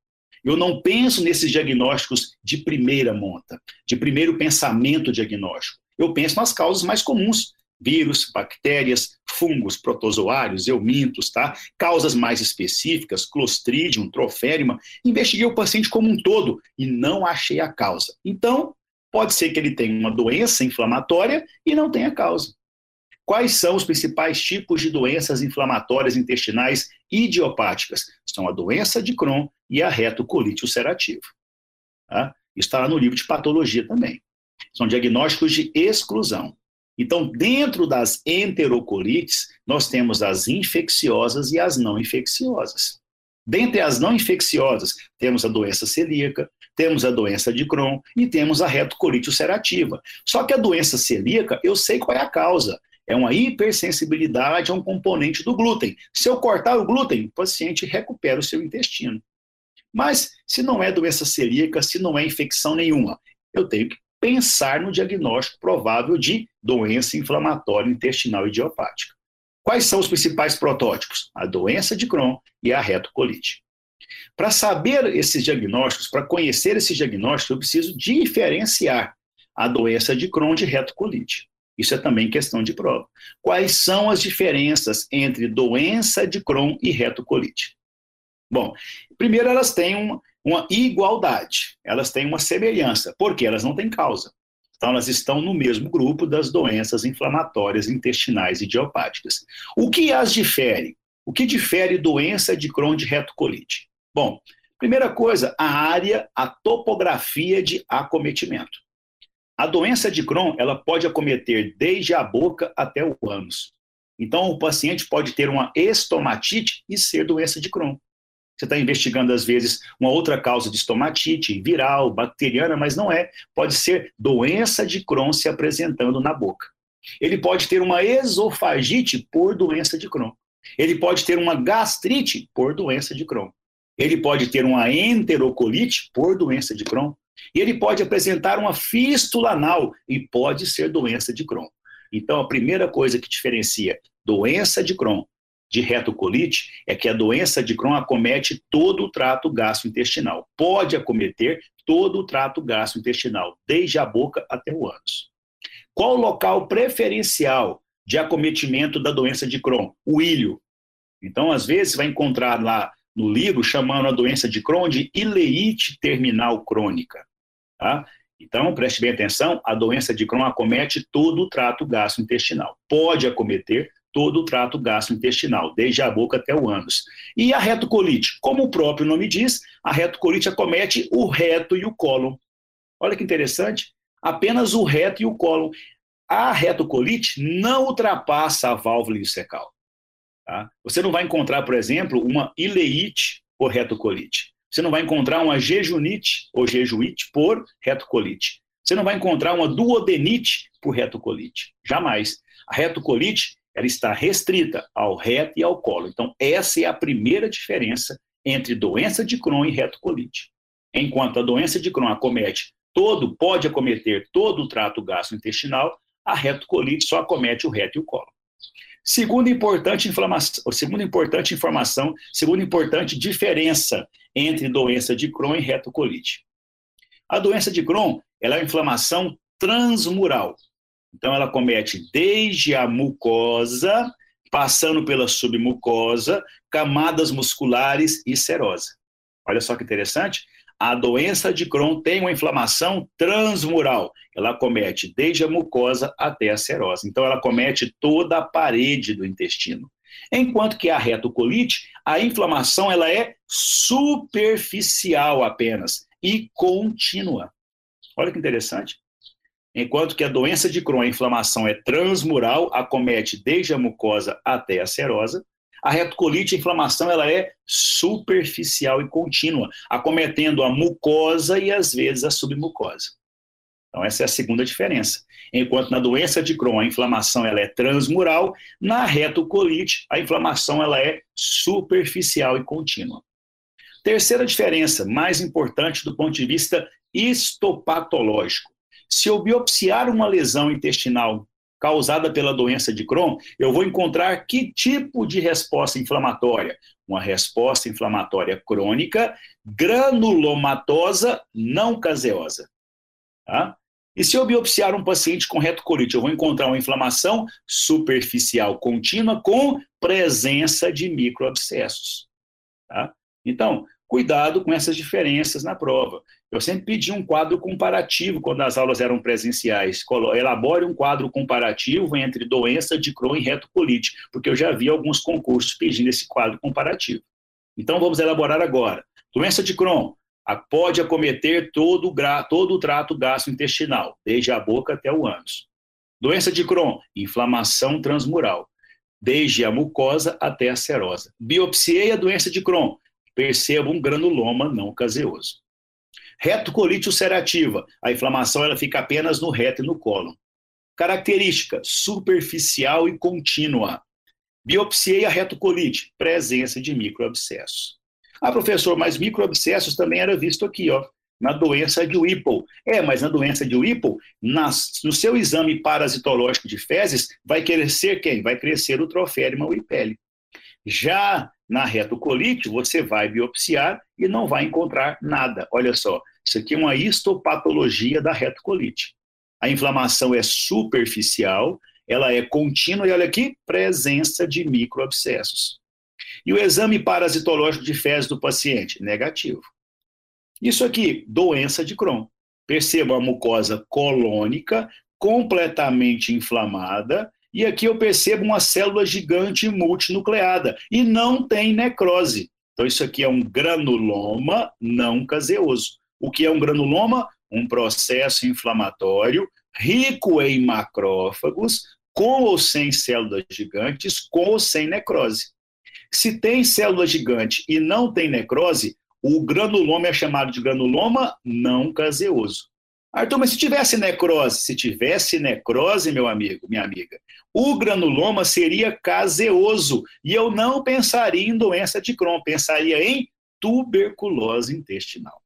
Eu não penso nesses diagnósticos de primeira monta, de primeiro pensamento diagnóstico. Eu penso nas causas mais comuns: vírus, bactérias, fungos, protozoários, eumintos, tá? Causas mais específicas, clostridium, troférima. Investiguei o paciente como um todo e não achei a causa. Então, Pode ser que ele tenha uma doença inflamatória e não tenha causa. Quais são os principais tipos de doenças inflamatórias intestinais idiopáticas? São a doença de Crohn e a retocolite ulcerativa. Tá? Está lá no livro de patologia também. São diagnósticos de exclusão. Então, dentro das enterocolites, nós temos as infecciosas e as não infecciosas. Dentre as não infecciosas, temos a doença celíaca, temos a doença de Crohn e temos a retocolite ulcerativa. Só que a doença celíaca, eu sei qual é a causa. É uma hipersensibilidade a um componente do glúten. Se eu cortar o glúten, o paciente recupera o seu intestino. Mas se não é doença celíaca, se não é infecção nenhuma, eu tenho que pensar no diagnóstico provável de doença inflamatória intestinal idiopática. Quais são os principais protótipos? A doença de Crohn e a retocolite. Para saber esses diagnósticos, para conhecer esses diagnósticos, eu preciso diferenciar a doença de Crohn de retocolite. Isso é também questão de prova. Quais são as diferenças entre doença de Crohn e retocolite? Bom, primeiro elas têm uma, uma igualdade, elas têm uma semelhança, porque elas não têm causa. Então, elas estão no mesmo grupo das doenças inflamatórias intestinais idiopáticas. O que as difere? O que difere doença de Crohn de retocolite? Bom, primeira coisa, a área, a topografia de acometimento. A doença de Crohn, ela pode acometer desde a boca até o ânus. Então, o paciente pode ter uma estomatite e ser doença de Crohn. Você está investigando, às vezes, uma outra causa de estomatite, viral, bacteriana, mas não é. Pode ser doença de Crohn se apresentando na boca. Ele pode ter uma esofagite por doença de Crohn. Ele pode ter uma gastrite por doença de Crohn. Ele pode ter uma enterocolite por doença de Crohn. E ele pode apresentar uma fístula anal e pode ser doença de Crohn. Então, a primeira coisa que diferencia doença de Crohn de retocolite é que a doença de Crohn acomete todo o trato gastrointestinal. Pode acometer todo o trato gastrointestinal, desde a boca até o ânus. Qual o local preferencial de acometimento da doença de Crohn? O ilho. Então, às vezes, vai encontrar lá no livro chamando a doença de Crohn de ileite terminal crônica. Tá? Então, preste bem atenção, a doença de Crohn acomete todo o trato gastrointestinal. Pode acometer todo o trato gastrointestinal, desde a boca até o ânus. E a retocolite? Como o próprio nome diz, a retocolite acomete o reto e o cólon. Olha que interessante, apenas o reto e o cólon. A retocolite não ultrapassa a válvula iliocecal. Tá? Você não vai encontrar, por exemplo, uma ileite por retocolite. Você não vai encontrar uma jejunite ou jejuíte por retocolite. Você não vai encontrar uma duodenite por retocolite. Jamais. A retocolite ela está restrita ao reto e ao colo. Então, essa é a primeira diferença entre doença de Crohn e retocolite. Enquanto a doença de Crohn acomete todo, pode acometer todo o trato gastrointestinal, a retocolite só acomete o reto e o colo. Segunda importante inflamação, segunda importante informação, segunda importante diferença entre doença de Crohn e retocolite. A doença de Crohn, ela é uma inflamação transmural. Então, ela comete desde a mucosa, passando pela submucosa, camadas musculares e serose. Olha só que interessante. A doença de Crohn tem uma inflamação transmural. Ela comete desde a mucosa até a serose. Então, ela comete toda a parede do intestino. Enquanto que a retocolite, a inflamação ela é superficial apenas e contínua. Olha que interessante. Enquanto que a doença de Crohn, a inflamação é transmural, acomete desde a mucosa até a serosa. A retocolite, a inflamação, ela é superficial e contínua, acometendo a mucosa e às vezes a submucosa. Então essa é a segunda diferença. Enquanto na doença de Crohn a inflamação ela é transmural, na retocolite a inflamação ela é superficial e contínua. Terceira diferença, mais importante do ponto de vista histopatológico. Se eu biopsiar uma lesão intestinal causada pela doença de Crohn, eu vou encontrar que tipo de resposta inflamatória? Uma resposta inflamatória crônica, granulomatosa, não caseosa. Tá? E se eu biopsiar um paciente com retocolite, eu vou encontrar uma inflamação superficial contínua com presença de microabscessos. Tá? Então, cuidado com essas diferenças na prova. Eu sempre pedi um quadro comparativo quando as aulas eram presenciais. Elabore um quadro comparativo entre doença de Crohn e retocolite, porque eu já vi alguns concursos pedindo esse quadro comparativo. Então vamos elaborar agora. Doença de Crohn pode acometer todo o, todo o trato gastrointestinal, desde a boca até o ânus. Doença de Crohn, inflamação transmural, desde a mucosa até a serosa. Biopsiei a doença de Crohn, percebo um granuloma não caseoso. Retocolite ulcerativa, a inflamação ela fica apenas no reto e no cólon. Característica, superficial e contínua. Biopsia e a retocolite, presença de microabscessos. Ah, professor, mas microabscessos também era visto aqui, ó, na doença de Whipple. É, mas na doença de Whipple, nas, no seu exame parasitológico de fezes, vai crescer quem? Vai crescer o troférima whippelli. Já na retocolite, você vai biopsiar e não vai encontrar nada. Olha só, isso aqui é uma histopatologia da retocolite. A inflamação é superficial, ela é contínua e olha aqui, presença de microabscessos. E o exame parasitológico de fezes do paciente? Negativo. Isso aqui, doença de Crohn. Perceba a mucosa colônica completamente inflamada e aqui eu percebo uma célula gigante multinucleada e não tem necrose. Então, isso aqui é um granuloma não caseoso. O que é um granuloma? Um processo inflamatório rico em macrófagos, com ou sem células gigantes, com ou sem necrose. Se tem célula gigante e não tem necrose, o granuloma é chamado de granuloma não caseoso. Arthur, mas se tivesse necrose, se tivesse necrose, meu amigo, minha amiga, o granuloma seria caseoso e eu não pensaria em doença de Crohn, pensaria em tuberculose intestinal.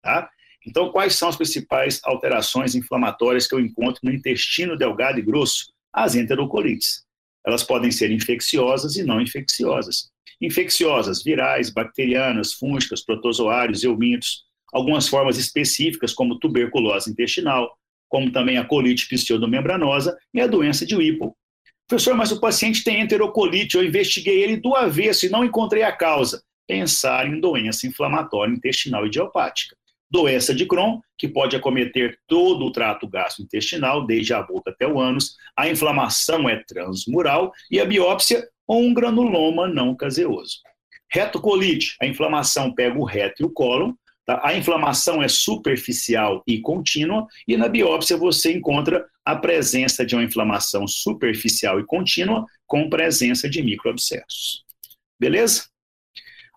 Tá? Então, quais são as principais alterações inflamatórias que eu encontro no intestino delgado e grosso? As enterocolites. Elas podem ser infecciosas e não infecciosas. Infecciosas, virais, bacterianas, fúngicas, protozoários, eumintos, algumas formas específicas, como tuberculose intestinal, como também a colite pseudomembranosa e a doença de Whipple. Professor, mas o paciente tem enterocolite, eu investiguei ele do avesso e não encontrei a causa. Pensar em doença inflamatória intestinal idiopática. Doença de Crohn, que pode acometer todo o trato gastrointestinal, desde a boca até o ânus. A inflamação é transmural e a biópsia ou um granuloma não caseoso. Retocolite, a inflamação pega o reto e o cólon, Tá? A inflamação é superficial e contínua, e na biópsia você encontra a presença de uma inflamação superficial e contínua com presença de microabscessos. Beleza?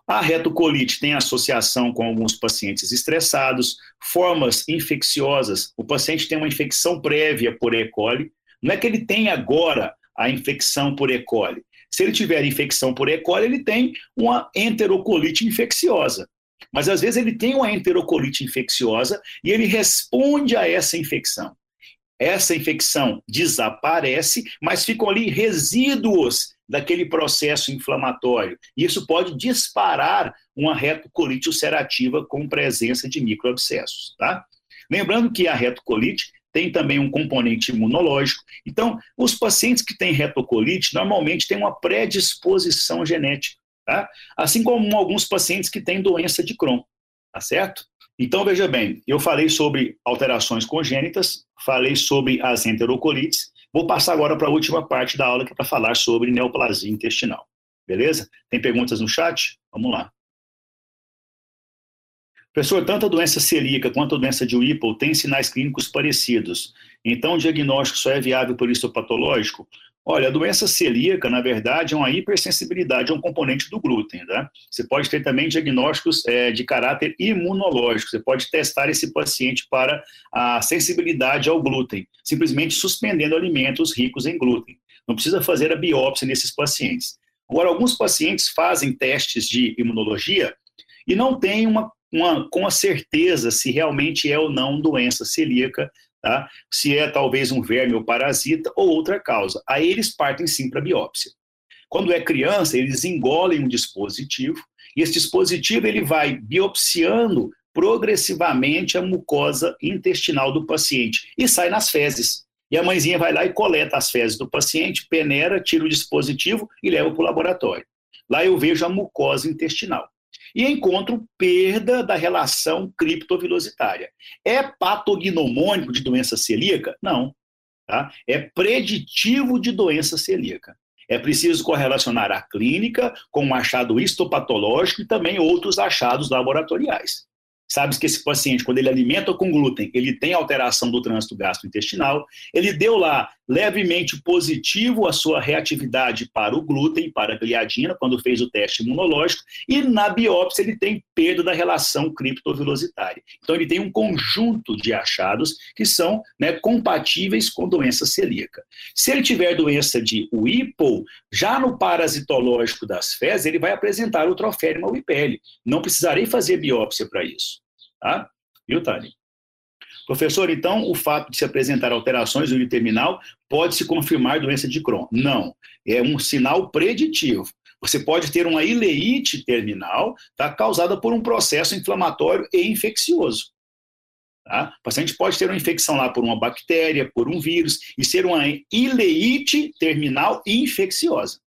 A retocolite tem associação com alguns pacientes estressados, formas infecciosas. O paciente tem uma infecção prévia por E. coli. Não é que ele tem agora a infecção por E. coli. Se ele tiver infecção por E. coli, ele tem uma enterocolite infecciosa. Mas às vezes ele tem uma enterocolite infecciosa e ele responde a essa infecção. Essa infecção desaparece, mas ficam ali resíduos daquele processo inflamatório. E isso pode disparar uma retocolite ulcerativa com presença de microabscessos, tá? Lembrando que a retocolite tem também um componente imunológico. Então, os pacientes que têm retocolite normalmente têm uma predisposição genética. Tá? Assim como alguns pacientes que têm doença de Crohn, tá certo? Então, veja bem, eu falei sobre alterações congênitas, falei sobre as enterocolites, vou passar agora para a última parte da aula, que é para falar sobre neoplasia intestinal. Beleza? Tem perguntas no chat? Vamos lá. Professor, tanto a doença celíaca quanto a doença de Whipple têm sinais clínicos parecidos. Então, o diagnóstico só é viável por histopatológico? Olha, a doença celíaca, na verdade, é uma hipersensibilidade a um componente do glúten. Tá? Você pode ter também diagnósticos é, de caráter imunológico. Você pode testar esse paciente para a sensibilidade ao glúten, simplesmente suspendendo alimentos ricos em glúten. Não precisa fazer a biópsia nesses pacientes. Agora, alguns pacientes fazem testes de imunologia e não têm uma, uma, com a certeza se realmente é ou não doença celíaca tá? se é talvez um verme ou parasita ou outra causa. Aí eles partem sim para biópsia. Quando é criança, eles engolem um dispositivo e esse dispositivo ele vai biopsiando progressivamente a mucosa intestinal do paciente e sai nas fezes. E a mãezinha vai lá e coleta as fezes do paciente, peneira, tira o dispositivo e leva para o laboratório. Lá eu vejo a mucosa intestinal e encontro perda da relação criptovilositária. É patognomônico de doença celíaca? Não. Tá? É preditivo de doença celíaca. É preciso correlacionar a clínica com um achado histopatológico e também outros achados laboratoriais. Sabe que esse paciente, quando ele alimenta com glúten, ele tem alteração do trânsito gastrointestinal, ele deu lá levemente positivo a sua reatividade para o glúten, para a gliadina, quando fez o teste imunológico, e na biópsia ele tem perda da relação criptovelocitária. Então ele tem um conjunto de achados que são né, compatíveis com doença celíaca. Se ele tiver doença de Whipple, já no parasitológico das fezes, ele vai apresentar o troférima Whippele. Não precisarei fazer biópsia para isso. Tá? Viu, Tânia? Professor, então o fato de se apresentar alterações no terminal pode se confirmar doença de Crohn? Não, é um sinal preditivo. Você pode ter uma ileite terminal tá, causada por um processo inflamatório e infeccioso. Tá? O paciente pode ter uma infecção lá por uma bactéria, por um vírus, e ser uma ileite terminal infecciosa.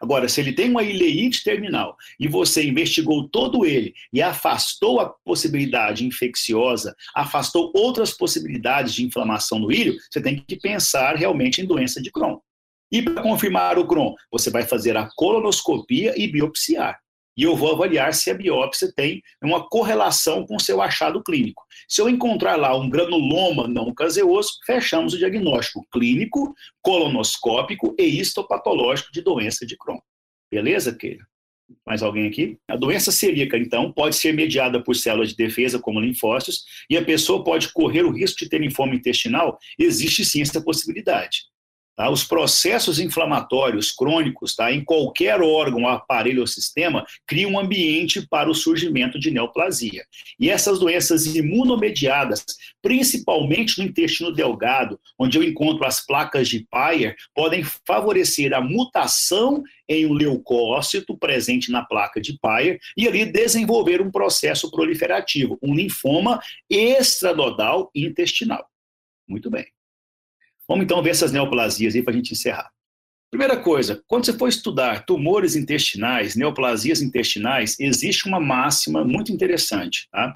Agora, se ele tem uma ileite terminal e você investigou todo ele e afastou a possibilidade infecciosa, afastou outras possibilidades de inflamação no ilho, você tem que pensar realmente em doença de Crohn. E para confirmar o Crohn, você vai fazer a colonoscopia e biopsiar e eu vou avaliar se a biópsia tem uma correlação com o seu achado clínico. Se eu encontrar lá um granuloma não caseoso, fechamos o diagnóstico clínico, colonoscópico e histopatológico de doença de Crohn. Beleza, Keira? Mais alguém aqui? A doença celíaca, então, pode ser mediada por células de defesa, como linfócitos, e a pessoa pode correr o risco de ter linfoma intestinal? Existe sim essa possibilidade. Tá? Os processos inflamatórios crônicos, tá? em qualquer órgão, aparelho ou sistema, criam um ambiente para o surgimento de neoplasia. E essas doenças imunomediadas, principalmente no intestino delgado, onde eu encontro as placas de Peyer, podem favorecer a mutação em um leucócito presente na placa de Peyer e ali desenvolver um processo proliferativo, um linfoma extranodal intestinal. Muito bem. Vamos então ver essas neoplasias aí para a gente encerrar. Primeira coisa, quando você for estudar tumores intestinais, neoplasias intestinais, existe uma máxima muito interessante. Tá?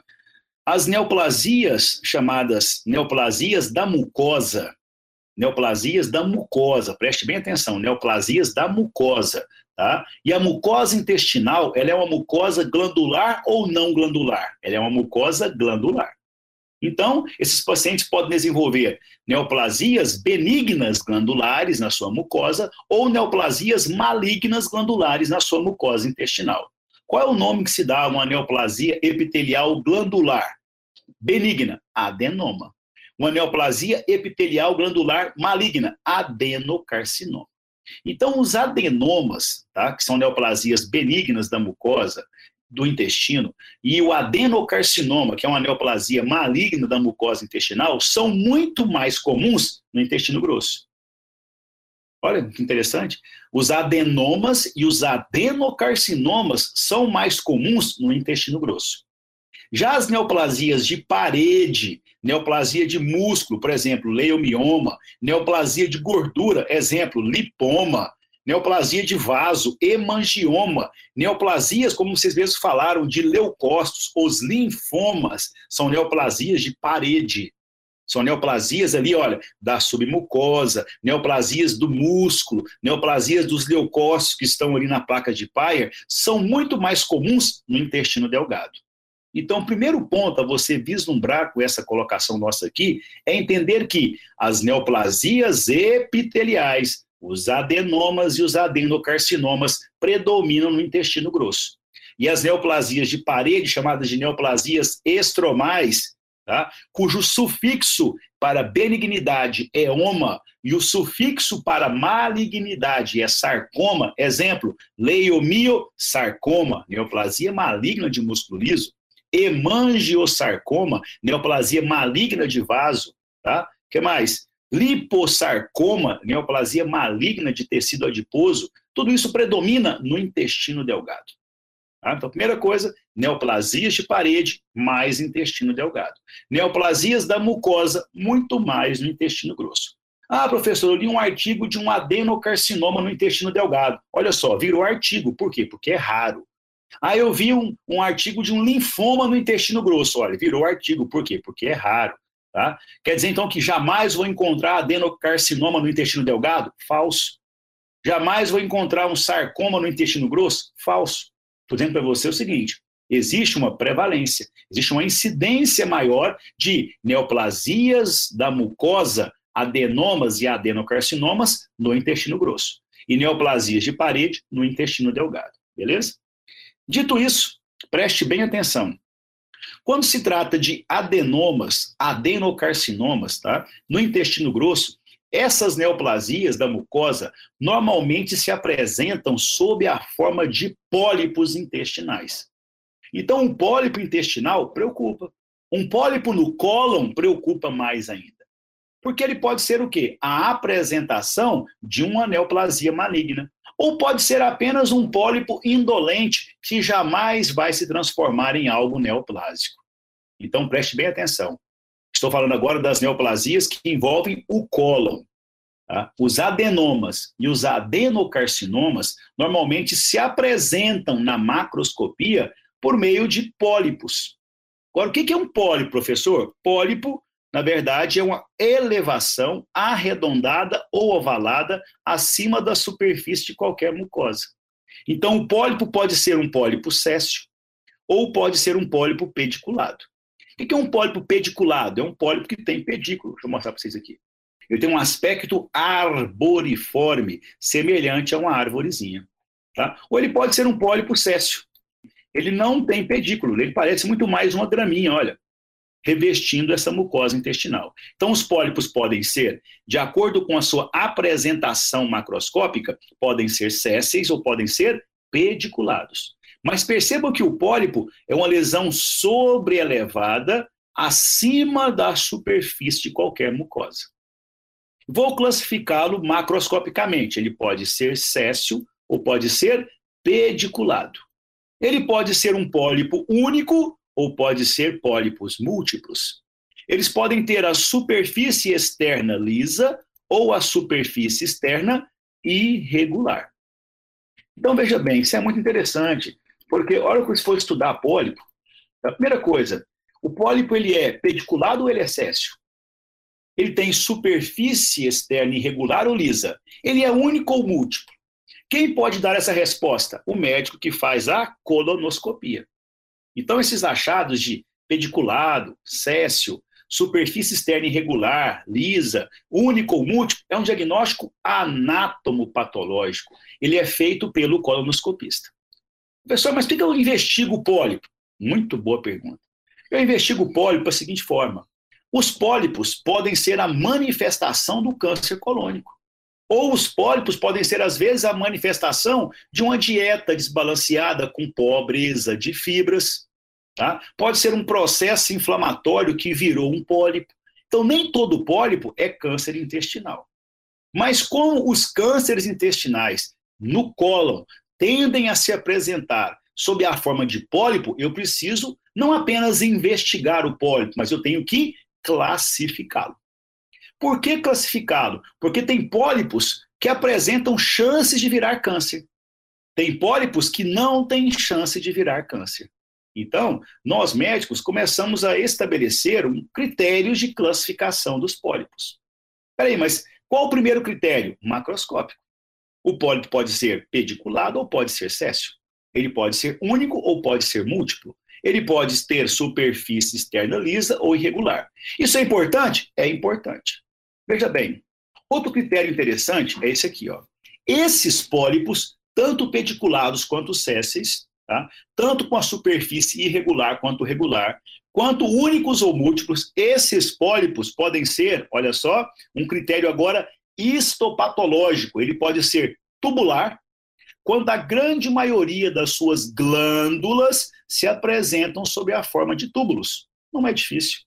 As neoplasias, chamadas neoplasias da mucosa, neoplasias da mucosa, preste bem atenção, neoplasias da mucosa, tá? E a mucosa intestinal, ela é uma mucosa glandular ou não glandular? Ela é uma mucosa glandular. Então, esses pacientes podem desenvolver neoplasias benignas glandulares na sua mucosa ou neoplasias malignas glandulares na sua mucosa intestinal. Qual é o nome que se dá a uma neoplasia epitelial glandular? Benigna, adenoma. Uma neoplasia epitelial glandular maligna, adenocarcinoma. Então, os adenomas, tá, que são neoplasias benignas da mucosa, do intestino e o adenocarcinoma, que é uma neoplasia maligna da mucosa intestinal, são muito mais comuns no intestino grosso. Olha que interessante. Os adenomas e os adenocarcinomas são mais comuns no intestino grosso. Já as neoplasias de parede, neoplasia de músculo, por exemplo, leiomioma, neoplasia de gordura, exemplo, lipoma, neoplasia de vaso, hemangioma, neoplasias, como vocês mesmos falaram, de leucócitos, os linfomas, são neoplasias de parede. São neoplasias ali, olha, da submucosa, neoplasias do músculo, neoplasias dos leucócitos que estão ali na placa de Peyer, são muito mais comuns no intestino delgado. Então, o primeiro ponto a você vislumbrar com essa colocação nossa aqui é entender que as neoplasias epiteliais os adenomas e os adenocarcinomas predominam no intestino grosso. E as neoplasias de parede, chamadas de neoplasias estromais, tá? cujo sufixo para benignidade é oma e o sufixo para malignidade é sarcoma, exemplo, leiomiosarcoma, neoplasia maligna de músculo liso, hemangiosarcoma, neoplasia maligna de vaso, tá? que mais? Lipossarcoma, neoplasia maligna de tecido adiposo, tudo isso predomina no intestino delgado. Tá? Então, primeira coisa, neoplasias de parede, mais intestino delgado. Neoplasias da mucosa, muito mais no intestino grosso. Ah, professor, eu li um artigo de um adenocarcinoma no intestino delgado. Olha só, virou artigo. Por quê? Porque é raro. Ah, eu vi um, um artigo de um linfoma no intestino grosso. Olha, virou artigo. Por quê? Porque é raro. Tá? Quer dizer, então, que jamais vou encontrar adenocarcinoma no intestino delgado? Falso. Jamais vou encontrar um sarcoma no intestino grosso? Falso. Estou dizendo para você o seguinte: existe uma prevalência, existe uma incidência maior de neoplasias da mucosa adenomas e adenocarcinomas no intestino grosso e neoplasias de parede no intestino delgado, beleza? Dito isso, preste bem atenção. Quando se trata de adenomas, adenocarcinomas, tá? No intestino grosso, essas neoplasias da mucosa normalmente se apresentam sob a forma de pólipos intestinais. Então, um pólipo intestinal preocupa. Um pólipo no cólon preocupa mais ainda. Porque ele pode ser o quê? A apresentação de uma neoplasia maligna. Ou pode ser apenas um pólipo indolente que jamais vai se transformar em algo neoplásico. Então preste bem atenção. Estou falando agora das neoplasias que envolvem o cólon. Tá? Os adenomas e os adenocarcinomas normalmente se apresentam na macroscopia por meio de pólipos. Agora, o que é um pólipo, professor? Pólipo na verdade, é uma elevação arredondada ou ovalada acima da superfície de qualquer mucosa. Então, o pólipo pode ser um pólipo céssio ou pode ser um pólipo pediculado. O que é um pólipo pediculado? É um pólipo que tem pedículo. Deixa eu mostrar para vocês aqui. Ele tem um aspecto arboriforme, semelhante a uma árvorezinha. Tá? Ou ele pode ser um pólipo céssio. Ele não tem pedículo, ele parece muito mais uma graminha, olha revestindo essa mucosa intestinal. Então, os pólipos podem ser, de acordo com a sua apresentação macroscópica, podem ser sésseis ou podem ser pediculados. Mas percebam que o pólipo é uma lesão sobreelevada acima da superfície de qualquer mucosa. Vou classificá-lo macroscopicamente. Ele pode ser céssio ou pode ser pediculado. Ele pode ser um pólipo único ou pode ser pólipos múltiplos. Eles podem ter a superfície externa lisa ou a superfície externa irregular. Então veja bem, isso é muito interessante, porque a hora que você for estudar pólipo, a primeira coisa, o pólipo ele é pediculado ou ele é céssio? Ele tem superfície externa irregular ou lisa? Ele é único ou múltiplo? Quem pode dar essa resposta? O médico que faz a colonoscopia. Então, esses achados de pediculado, céssio, superfície externa irregular, lisa, único ou múltiplo, é um diagnóstico anatomopatológico. Ele é feito pelo colonoscopista. Professor, mas por que eu investigo o pólipo? Muito boa pergunta. Eu investigo o pólipo da seguinte forma: os pólipos podem ser a manifestação do câncer colônico. Ou os pólipos podem ser, às vezes, a manifestação de uma dieta desbalanceada com pobreza de fibras. Tá? Pode ser um processo inflamatório que virou um pólipo. Então, nem todo pólipo é câncer intestinal. Mas como os cânceres intestinais no cólon tendem a se apresentar sob a forma de pólipo, eu preciso não apenas investigar o pólipo, mas eu tenho que classificá-lo. Por que classificá-lo? Porque tem pólipos que apresentam chances de virar câncer. Tem pólipos que não têm chance de virar câncer. Então, nós médicos começamos a estabelecer um critério de classificação dos pólipos. Peraí, mas qual o primeiro critério? Macroscópico. O pólipo pode ser pediculado ou pode ser céssio. Ele pode ser único ou pode ser múltiplo. Ele pode ter superfície externa lisa ou irregular. Isso é importante? É importante. Veja bem, outro critério interessante é esse aqui. Ó. Esses pólipos, tanto pediculados quanto sésseis, tá? tanto com a superfície irregular quanto regular, quanto únicos ou múltiplos, esses pólipos podem ser, olha só, um critério agora histopatológico. Ele pode ser tubular, quando a grande maioria das suas glândulas se apresentam sob a forma de túbulos. Não é difícil.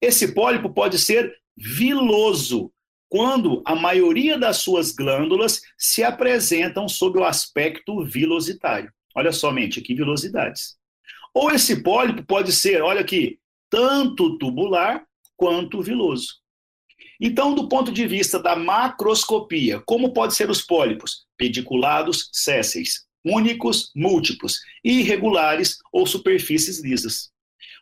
Esse pólipo pode ser viloso, quando a maioria das suas glândulas se apresentam sob o aspecto vilositário. Olha somente aqui, vilosidades. Ou esse pólipo pode ser, olha aqui, tanto tubular quanto viloso. Então, do ponto de vista da macroscopia, como podem ser os pólipos? Pediculados, sésseis, únicos, múltiplos, irregulares ou superfícies lisas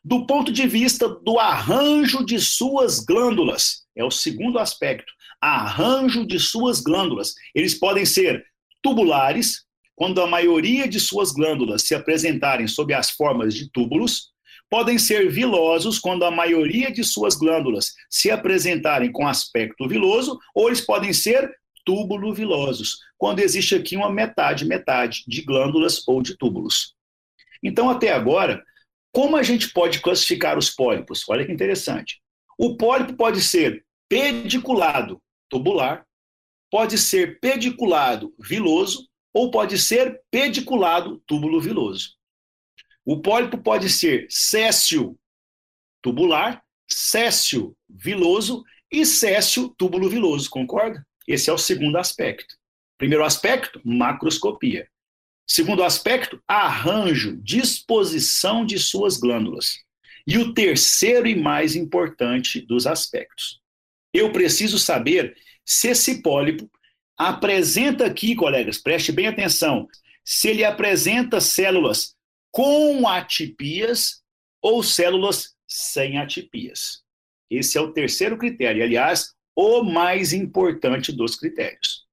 do ponto de vista do arranjo de suas glândulas. É o segundo aspecto. Arranjo de suas glândulas. Eles podem ser tubulares, quando a maioria de suas glândulas se apresentarem sob as formas de túbulos, podem ser vilosos quando a maioria de suas glândulas se apresentarem com aspecto viloso, ou eles podem ser túbulo vilosos, quando existe aqui uma metade, metade de glândulas ou de túbulos. Então, até agora, como a gente pode classificar os pólipos? Olha que interessante. O pólipo pode ser pediculado tubular, pode ser pediculado viloso ou pode ser pediculado túbulo viloso. O pólipo pode ser céssio tubular, céssio viloso e céssio túbulo viloso, concorda? Esse é o segundo aspecto. Primeiro aspecto, macroscopia. Segundo aspecto, arranjo, disposição de suas glândulas. E o terceiro e mais importante dos aspectos. Eu preciso saber se esse pólipo apresenta aqui, colegas, preste bem atenção, se ele apresenta células com atipias ou células sem atipias. Esse é o terceiro critério, aliás, o mais importante dos critérios.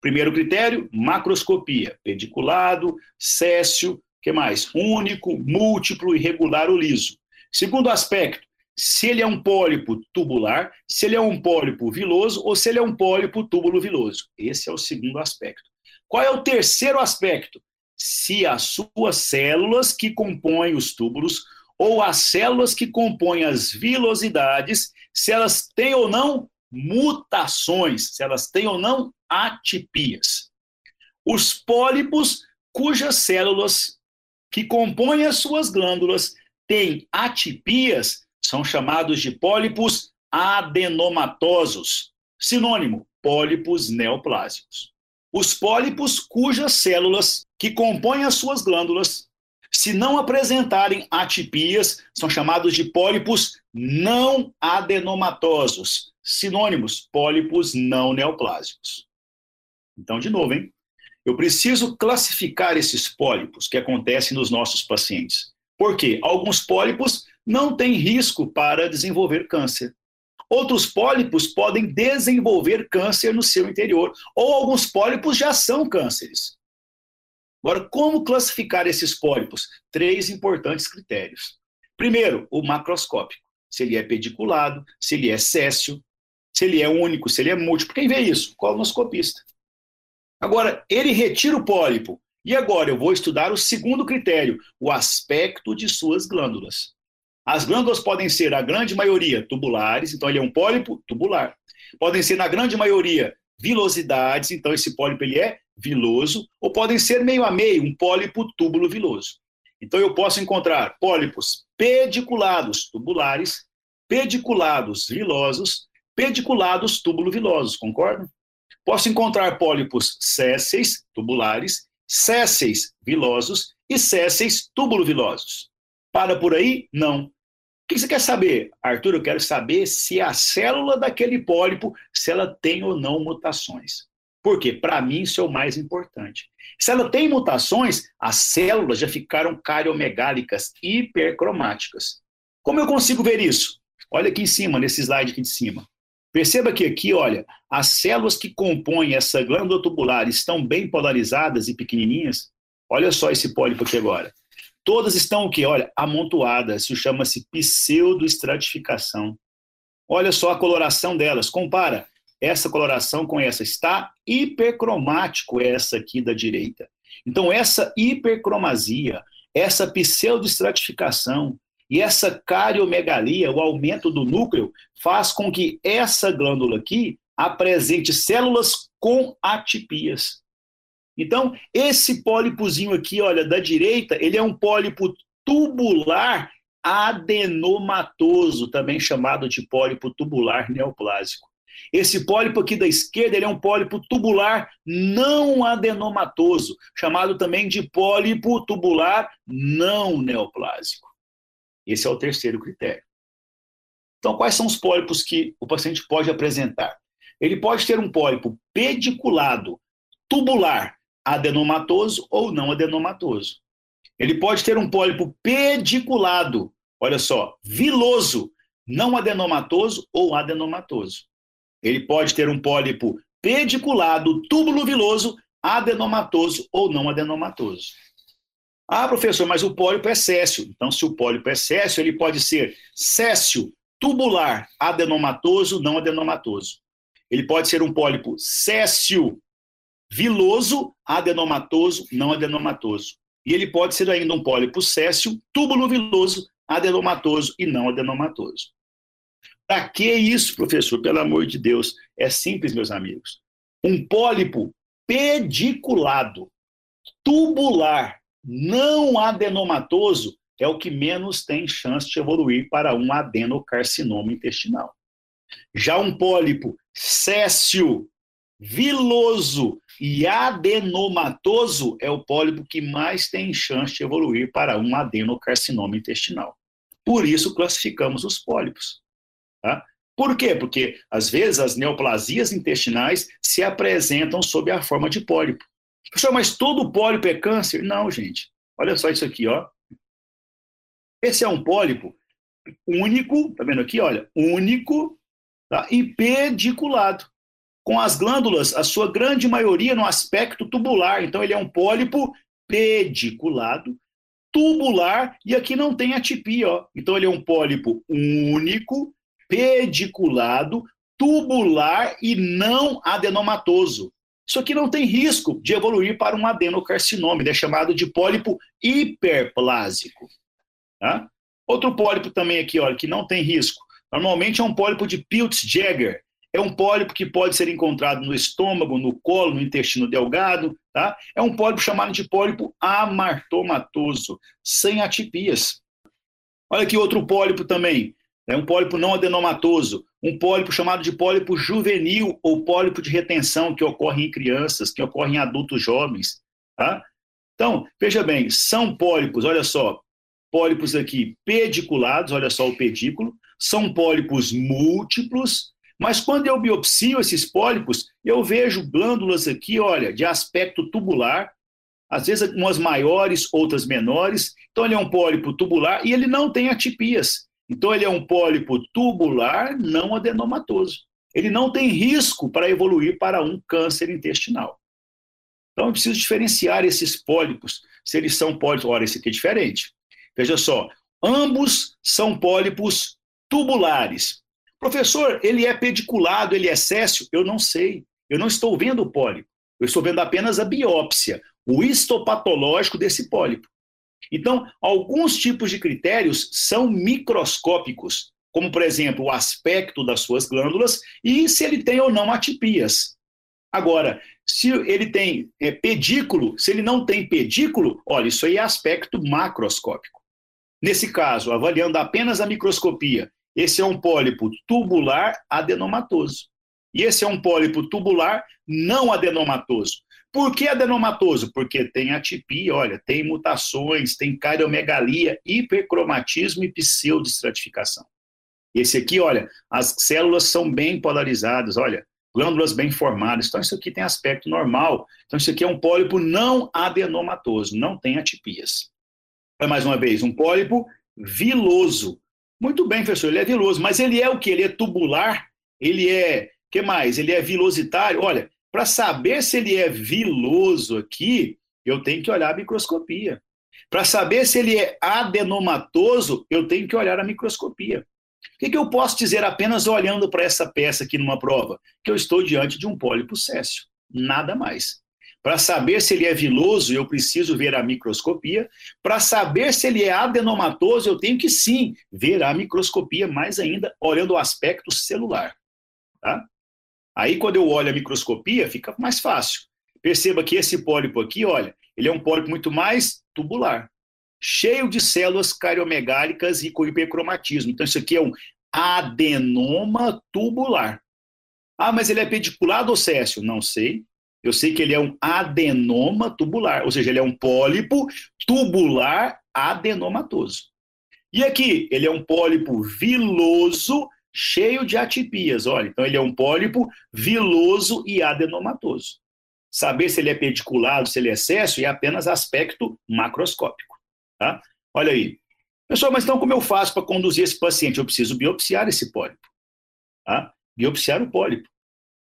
Primeiro critério, macroscopia, pediculado, céssio, que mais? Único, múltiplo, irregular ou liso. Segundo aspecto, se ele é um pólipo tubular, se ele é um pólipo viloso ou se ele é um pólipo túbulo viloso. Esse é o segundo aspecto. Qual é o terceiro aspecto? Se as suas células que compõem os túbulos ou as células que compõem as vilosidades, se elas têm ou não mutações, se elas têm ou não atipias. Os pólipos cujas células que compõem as suas glândulas têm atipias são chamados de pólipos adenomatosos. Sinônimo: pólipos neoplásicos. Os pólipos cujas células que compõem as suas glândulas, se não apresentarem atipias, são chamados de pólipos não adenomatosos. Sinônimos: pólipos não neoplásicos. Então, de novo, hein? Eu preciso classificar esses pólipos que acontecem nos nossos pacientes. Por quê? Alguns pólipos não têm risco para desenvolver câncer. Outros pólipos podem desenvolver câncer no seu interior, ou alguns pólipos já são cânceres. Agora, como classificar esses pólipos? Três importantes critérios. Primeiro, o macroscópico. Se ele é pediculado, se ele é céssio, se ele é único, se ele é múltiplo. Quem vê isso? Colonoscopista. Agora, ele retira o pólipo. E agora eu vou estudar o segundo critério, o aspecto de suas glândulas. As glândulas podem ser, a grande maioria, tubulares, então ele é um pólipo tubular. Podem ser, na grande maioria, vilosidades, então esse pólipo ele é viloso, ou podem ser meio a meio, um pólipo túbulo viloso. Então eu posso encontrar pólipos pediculados tubulares, pediculados vilosos, pediculados túbulo vilosos, concordam? Posso encontrar pólipos césseis, tubulares, césseis vilosos e césseis túbulo-vilosos. Para por aí? Não. O que você quer saber? Arthur, eu quero saber se a célula daquele pólipo, se ela tem ou não mutações. Por quê? Para mim, isso é o mais importante. Se ela tem mutações, as células já ficaram cariomegálicas, hipercromáticas. Como eu consigo ver isso? Olha aqui em cima, nesse slide aqui de cima. Perceba que aqui, olha, as células que compõem essa glândula tubular estão bem polarizadas e pequenininhas. Olha só esse pólipo aqui agora. Todas estão o quê? Olha, amontoadas. Isso chama-se pseudoestratificação. Olha só a coloração delas. Compara essa coloração com essa. Está hipercromático essa aqui da direita. Então, essa hipercromasia, essa pseudoestratificação, e essa cariomegalia, o aumento do núcleo, faz com que essa glândula aqui apresente células com atipias. Então, esse pólipozinho aqui, olha, da direita, ele é um pólipo tubular adenomatoso, também chamado de pólipo tubular neoplásico. Esse pólipo aqui da esquerda, ele é um pólipo tubular não adenomatoso, chamado também de pólipo tubular não neoplásico. Esse é o terceiro critério. Então, quais são os pólipos que o paciente pode apresentar? Ele pode ter um pólipo pediculado, tubular, adenomatoso ou não adenomatoso. Ele pode ter um pólipo pediculado, olha só, viloso, não adenomatoso ou adenomatoso. Ele pode ter um pólipo pediculado, túbulo viloso, adenomatoso ou não adenomatoso. Ah, professor, mas o pólipo é céssio. Então, se o pólipo é céssio, ele pode ser céssio tubular adenomatoso, não adenomatoso. Ele pode ser um pólipo céssio viloso, adenomatoso, não adenomatoso. E ele pode ser ainda um pólipo céssio, túbulo viloso, adenomatoso e não adenomatoso. Para que isso, professor? Pelo amor de Deus. É simples, meus amigos. Um pólipo pediculado, tubular, não adenomatoso, é o que menos tem chance de evoluir para um adenocarcinoma intestinal. Já um pólipo céssio, viloso e adenomatoso é o pólipo que mais tem chance de evoluir para um adenocarcinoma intestinal. Por isso classificamos os pólipos. Tá? Por quê? Porque, às vezes, as neoplasias intestinais se apresentam sob a forma de pólipo. Pessoal, mas todo pólipo é câncer? Não, gente. Olha só isso aqui, ó. Esse é um pólipo único, tá vendo aqui, olha, único tá? e pediculado com as glândulas, a sua grande maioria no aspecto tubular. Então, ele é um pólipo pediculado, tubular, e aqui não tem atipia. Ó. Então, ele é um pólipo único, pediculado, tubular e não adenomatoso. Isso aqui não tem risco de evoluir para um adenocarcinoma, é chamado de pólipo hiperplásico. Tá? Outro pólipo também aqui, olha, que não tem risco. Normalmente é um pólipo de Peutz-Jeghers, é um pólipo que pode ser encontrado no estômago, no colo, no intestino delgado, tá? É um pólipo chamado de pólipo amartomatoso, sem atipias. Olha aqui outro pólipo também, é um pólipo não adenomatoso, um pólipo chamado de pólipo juvenil ou pólipo de retenção que ocorre em crianças, que ocorre em adultos jovens, tá? Então, veja bem, são pólipos, olha só, pólipos aqui pediculados, olha só o pedículo, são pólipos múltiplos, mas quando eu biopsio esses pólipos, eu vejo glândulas aqui, olha, de aspecto tubular, às vezes umas maiores, outras menores. Então ele é um pólipo tubular e ele não tem atipias. Então ele é um pólipo tubular não adenomatoso. Ele não tem risco para evoluir para um câncer intestinal. Então eu preciso diferenciar esses pólipos, se eles são pólipos. Olha, esse aqui é diferente. Veja só, ambos são pólipos tubulares. Professor, ele é pediculado, ele é céssio? Eu não sei. Eu não estou vendo o pólipo. Eu estou vendo apenas a biópsia, o histopatológico desse pólipo. Então, alguns tipos de critérios são microscópicos, como, por exemplo, o aspecto das suas glândulas e se ele tem ou não atipias. Agora, se ele tem é, pedículo, se ele não tem pedículo, olha, isso aí é aspecto macroscópico. Nesse caso, avaliando apenas a microscopia esse é um pólipo tubular adenomatoso. E esse é um pólipo tubular não adenomatoso. Por que adenomatoso? Porque tem atipia, olha, tem mutações, tem cariomegalia, hipercromatismo e pseudoestratificação. Esse aqui, olha, as células são bem polarizadas, olha, glândulas bem formadas. Então, isso aqui tem aspecto normal. Então, isso aqui é um pólipo não adenomatoso, não tem atipias. Mais uma vez, um pólipo viloso, muito bem, professor, ele é viloso, mas ele é o que? Ele é tubular? Ele é. que mais? Ele é vilositário? Olha, para saber se ele é viloso aqui, eu tenho que olhar a microscopia. Para saber se ele é adenomatoso, eu tenho que olhar a microscopia. O que, que eu posso dizer apenas olhando para essa peça aqui numa prova? Que eu estou diante de um pólipo céssio. Nada mais. Para saber se ele é viloso, eu preciso ver a microscopia. Para saber se ele é adenomatoso, eu tenho que sim ver a microscopia, mais ainda olhando o aspecto celular. Tá? Aí, quando eu olho a microscopia, fica mais fácil. Perceba que esse pólipo aqui, olha, ele é um pólipo muito mais tubular, cheio de células cariomegálicas e com hipercromatismo. Então, isso aqui é um adenoma tubular. Ah, mas ele é pediculado ou céssio? Não sei. Eu sei que ele é um adenoma tubular, ou seja, ele é um pólipo tubular adenomatoso. E aqui, ele é um pólipo viloso, cheio de atipias. Olha, então ele é um pólipo viloso e adenomatoso. Saber se ele é pediculado, se ele é excesso, é apenas aspecto macroscópico. Tá? Olha aí. Pessoal, mas então como eu faço para conduzir esse paciente? Eu preciso biopsiar esse pólipo. Tá? Biopsiar o pólipo.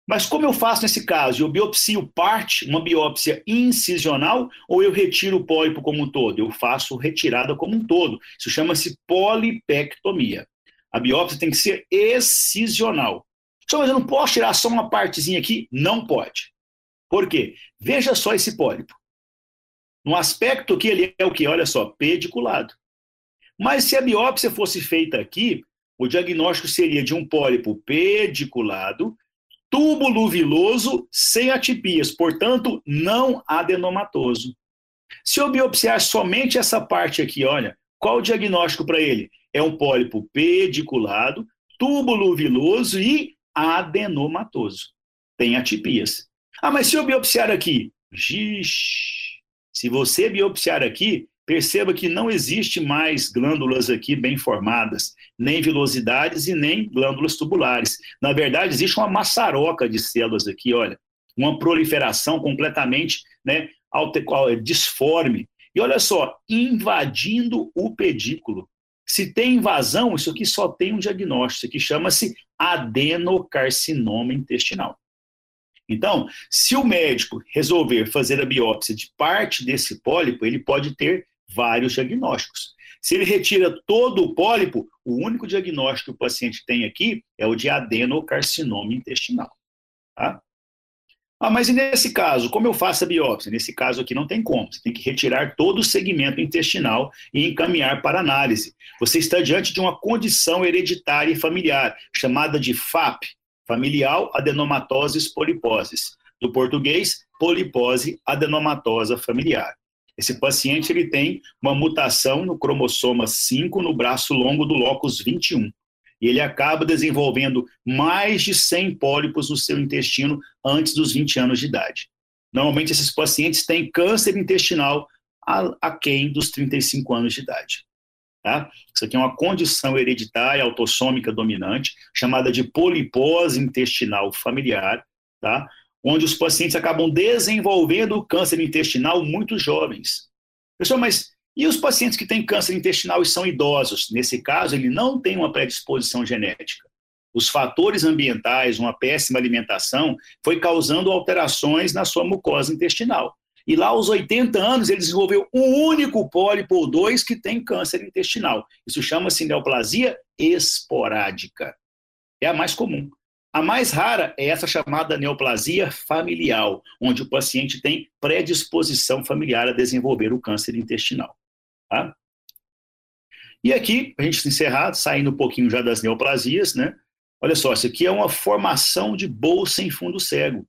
Mas como eu faço nesse caso? Eu biopsio parte, uma biópsia incisional, ou eu retiro o pólipo como um todo? Eu faço retirada como um todo. Isso chama-se polipectomia. A biópsia tem que ser excisional. Só, mas eu não posso tirar só uma partezinha aqui? Não pode. Por quê? Veja só esse pólipo. No aspecto que ele é o que? Olha só, pediculado. Mas se a biópsia fosse feita aqui, o diagnóstico seria de um pólipo pediculado, túbulo viloso, sem atipias, portanto, não adenomatoso. Se eu biopsiar somente essa parte aqui, olha, qual o diagnóstico para ele? É um pólipo pediculado, túbulo viloso e adenomatoso. Tem atipias. Ah, mas se eu biopsiar aqui? Gish. Se você biopsiar aqui, perceba que não existe mais glândulas aqui bem formadas, nem vilosidades e nem glândulas tubulares. Na verdade, existe uma maçaroca de células aqui, olha, uma proliferação completamente né, disforme. E olha só, invadindo o pedículo. Se tem invasão, isso aqui só tem um diagnóstico, que chama-se adenocarcinoma intestinal. Então, se o médico resolver fazer a biópsia de parte desse pólipo, ele pode ter vários diagnósticos. Se ele retira todo o pólipo, o único diagnóstico que o paciente tem aqui é o de adenocarcinoma intestinal. Tá? Ah, mas e nesse caso, como eu faço a biópsia? Nesse caso aqui não tem como. Você tem que retirar todo o segmento intestinal e encaminhar para análise. Você está diante de uma condição hereditária e familiar, chamada de FAP, familial adenomatosis poliposes. Do português, polipose adenomatosa familiar. Esse paciente ele tem uma mutação no cromossoma 5 no braço longo do locus 21. E ele acaba desenvolvendo mais de 100 pólipos no seu intestino antes dos 20 anos de idade. Normalmente, esses pacientes têm câncer intestinal aquém dos 35 anos de idade. Tá? Isso aqui é uma condição hereditária autossômica dominante, chamada de polipose intestinal familiar, tá? onde os pacientes acabam desenvolvendo câncer intestinal muito jovens. Pessoal, mas e os pacientes que têm câncer intestinal e são idosos? Nesse caso, ele não tem uma predisposição genética. Os fatores ambientais, uma péssima alimentação, foi causando alterações na sua mucosa intestinal. E lá aos 80 anos ele desenvolveu um único pólipo ou dois que tem câncer intestinal. Isso chama-se neoplasia esporádica. É a mais comum. A mais rara é essa chamada neoplasia familiar, onde o paciente tem predisposição familiar a desenvolver o câncer intestinal. Tá? E aqui, a gente encerrar, saindo um pouquinho já das neoplasias, né? Olha só, isso aqui é uma formação de bolsa em fundo cego.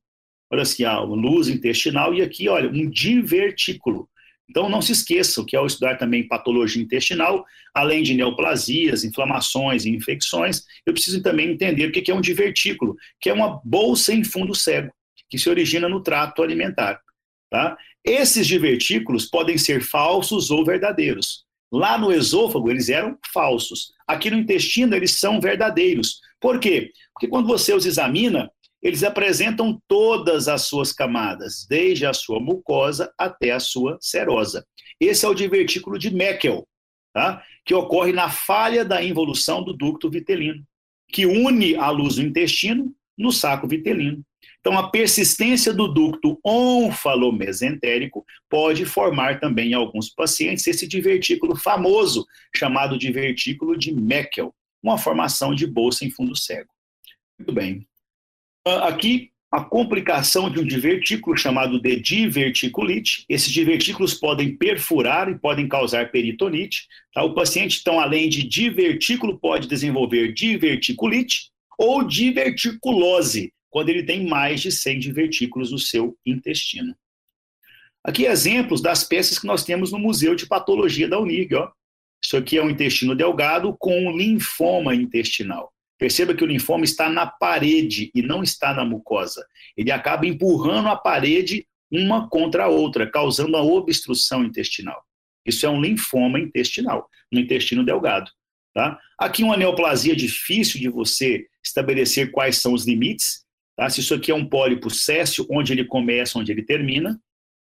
Olha assim, a luz intestinal e aqui, olha, um divertículo. Então, não se esqueçam que ao estudar também patologia intestinal, além de neoplasias, inflamações e infecções, eu preciso também entender o que é um divertículo, que é uma bolsa em fundo cego, que se origina no trato alimentar. Tá? Esses divertículos podem ser falsos ou verdadeiros. Lá no esôfago, eles eram falsos. Aqui no intestino, eles são verdadeiros. Por quê? Porque quando você os examina, eles apresentam todas as suas camadas, desde a sua mucosa até a sua serosa. Esse é o divertículo de Meckel, tá? que ocorre na falha da involução do ducto vitelino, que une a luz do intestino no saco vitelino. Então, a persistência do ducto onfalomesentérico pode formar também em alguns pacientes esse divertículo famoso, chamado divertículo de Meckel, uma formação de bolsa em fundo cego. Muito bem. Ah, aqui, a complicação de um divertículo chamado de diverticulite. Esses divertículos podem perfurar e podem causar peritonite. Tá? O paciente, então, além de divertículo, pode desenvolver diverticulite ou diverticulose, quando ele tem mais de 100 divertículos no seu intestino. Aqui exemplos das peças que nós temos no Museu de Patologia da Unig. Ó. Isso aqui é um intestino delgado com um linfoma intestinal. Perceba que o linfoma está na parede e não está na mucosa. Ele acaba empurrando a parede uma contra a outra, causando uma obstrução intestinal. Isso é um linfoma intestinal, no intestino delgado. Tá? Aqui uma neoplasia difícil de você estabelecer quais são os limites. Tá? Se isso aqui é um pólipo céssio, onde ele começa, onde ele termina.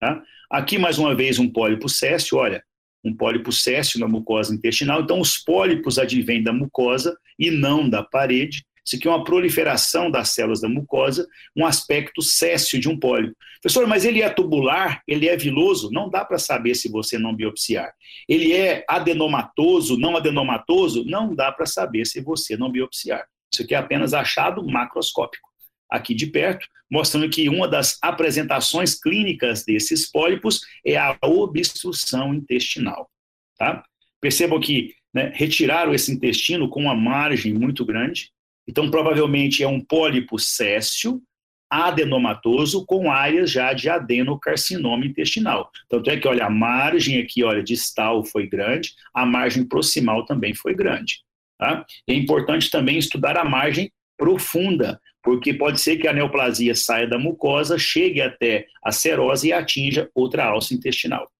Tá? Aqui, mais uma vez, um pólipo céssio, olha, um pólipo céssio na mucosa intestinal. Então, os pólipos advêm da mucosa e não da parede. Isso aqui é uma proliferação das células da mucosa, um aspecto céssio de um pólipo. Professor, mas ele é tubular? Ele é viloso? Não dá para saber se você não biopsiar. Ele é adenomatoso, não adenomatoso? Não dá para saber se você não biopsiar. Isso aqui é apenas achado macroscópico. Aqui de perto, mostrando que uma das apresentações clínicas desses pólipos é a obstrução intestinal. Tá? Percebam que né, retiraram esse intestino com uma margem muito grande, então provavelmente é um pólipo céssio, adenomatoso, com áreas já de adenocarcinoma intestinal. Tanto é que, olha, a margem aqui, olha, distal foi grande, a margem proximal também foi grande. Tá? É importante também estudar a margem profunda, porque pode ser que a neoplasia saia da mucosa, chegue até a serose e atinja outra alça intestinal.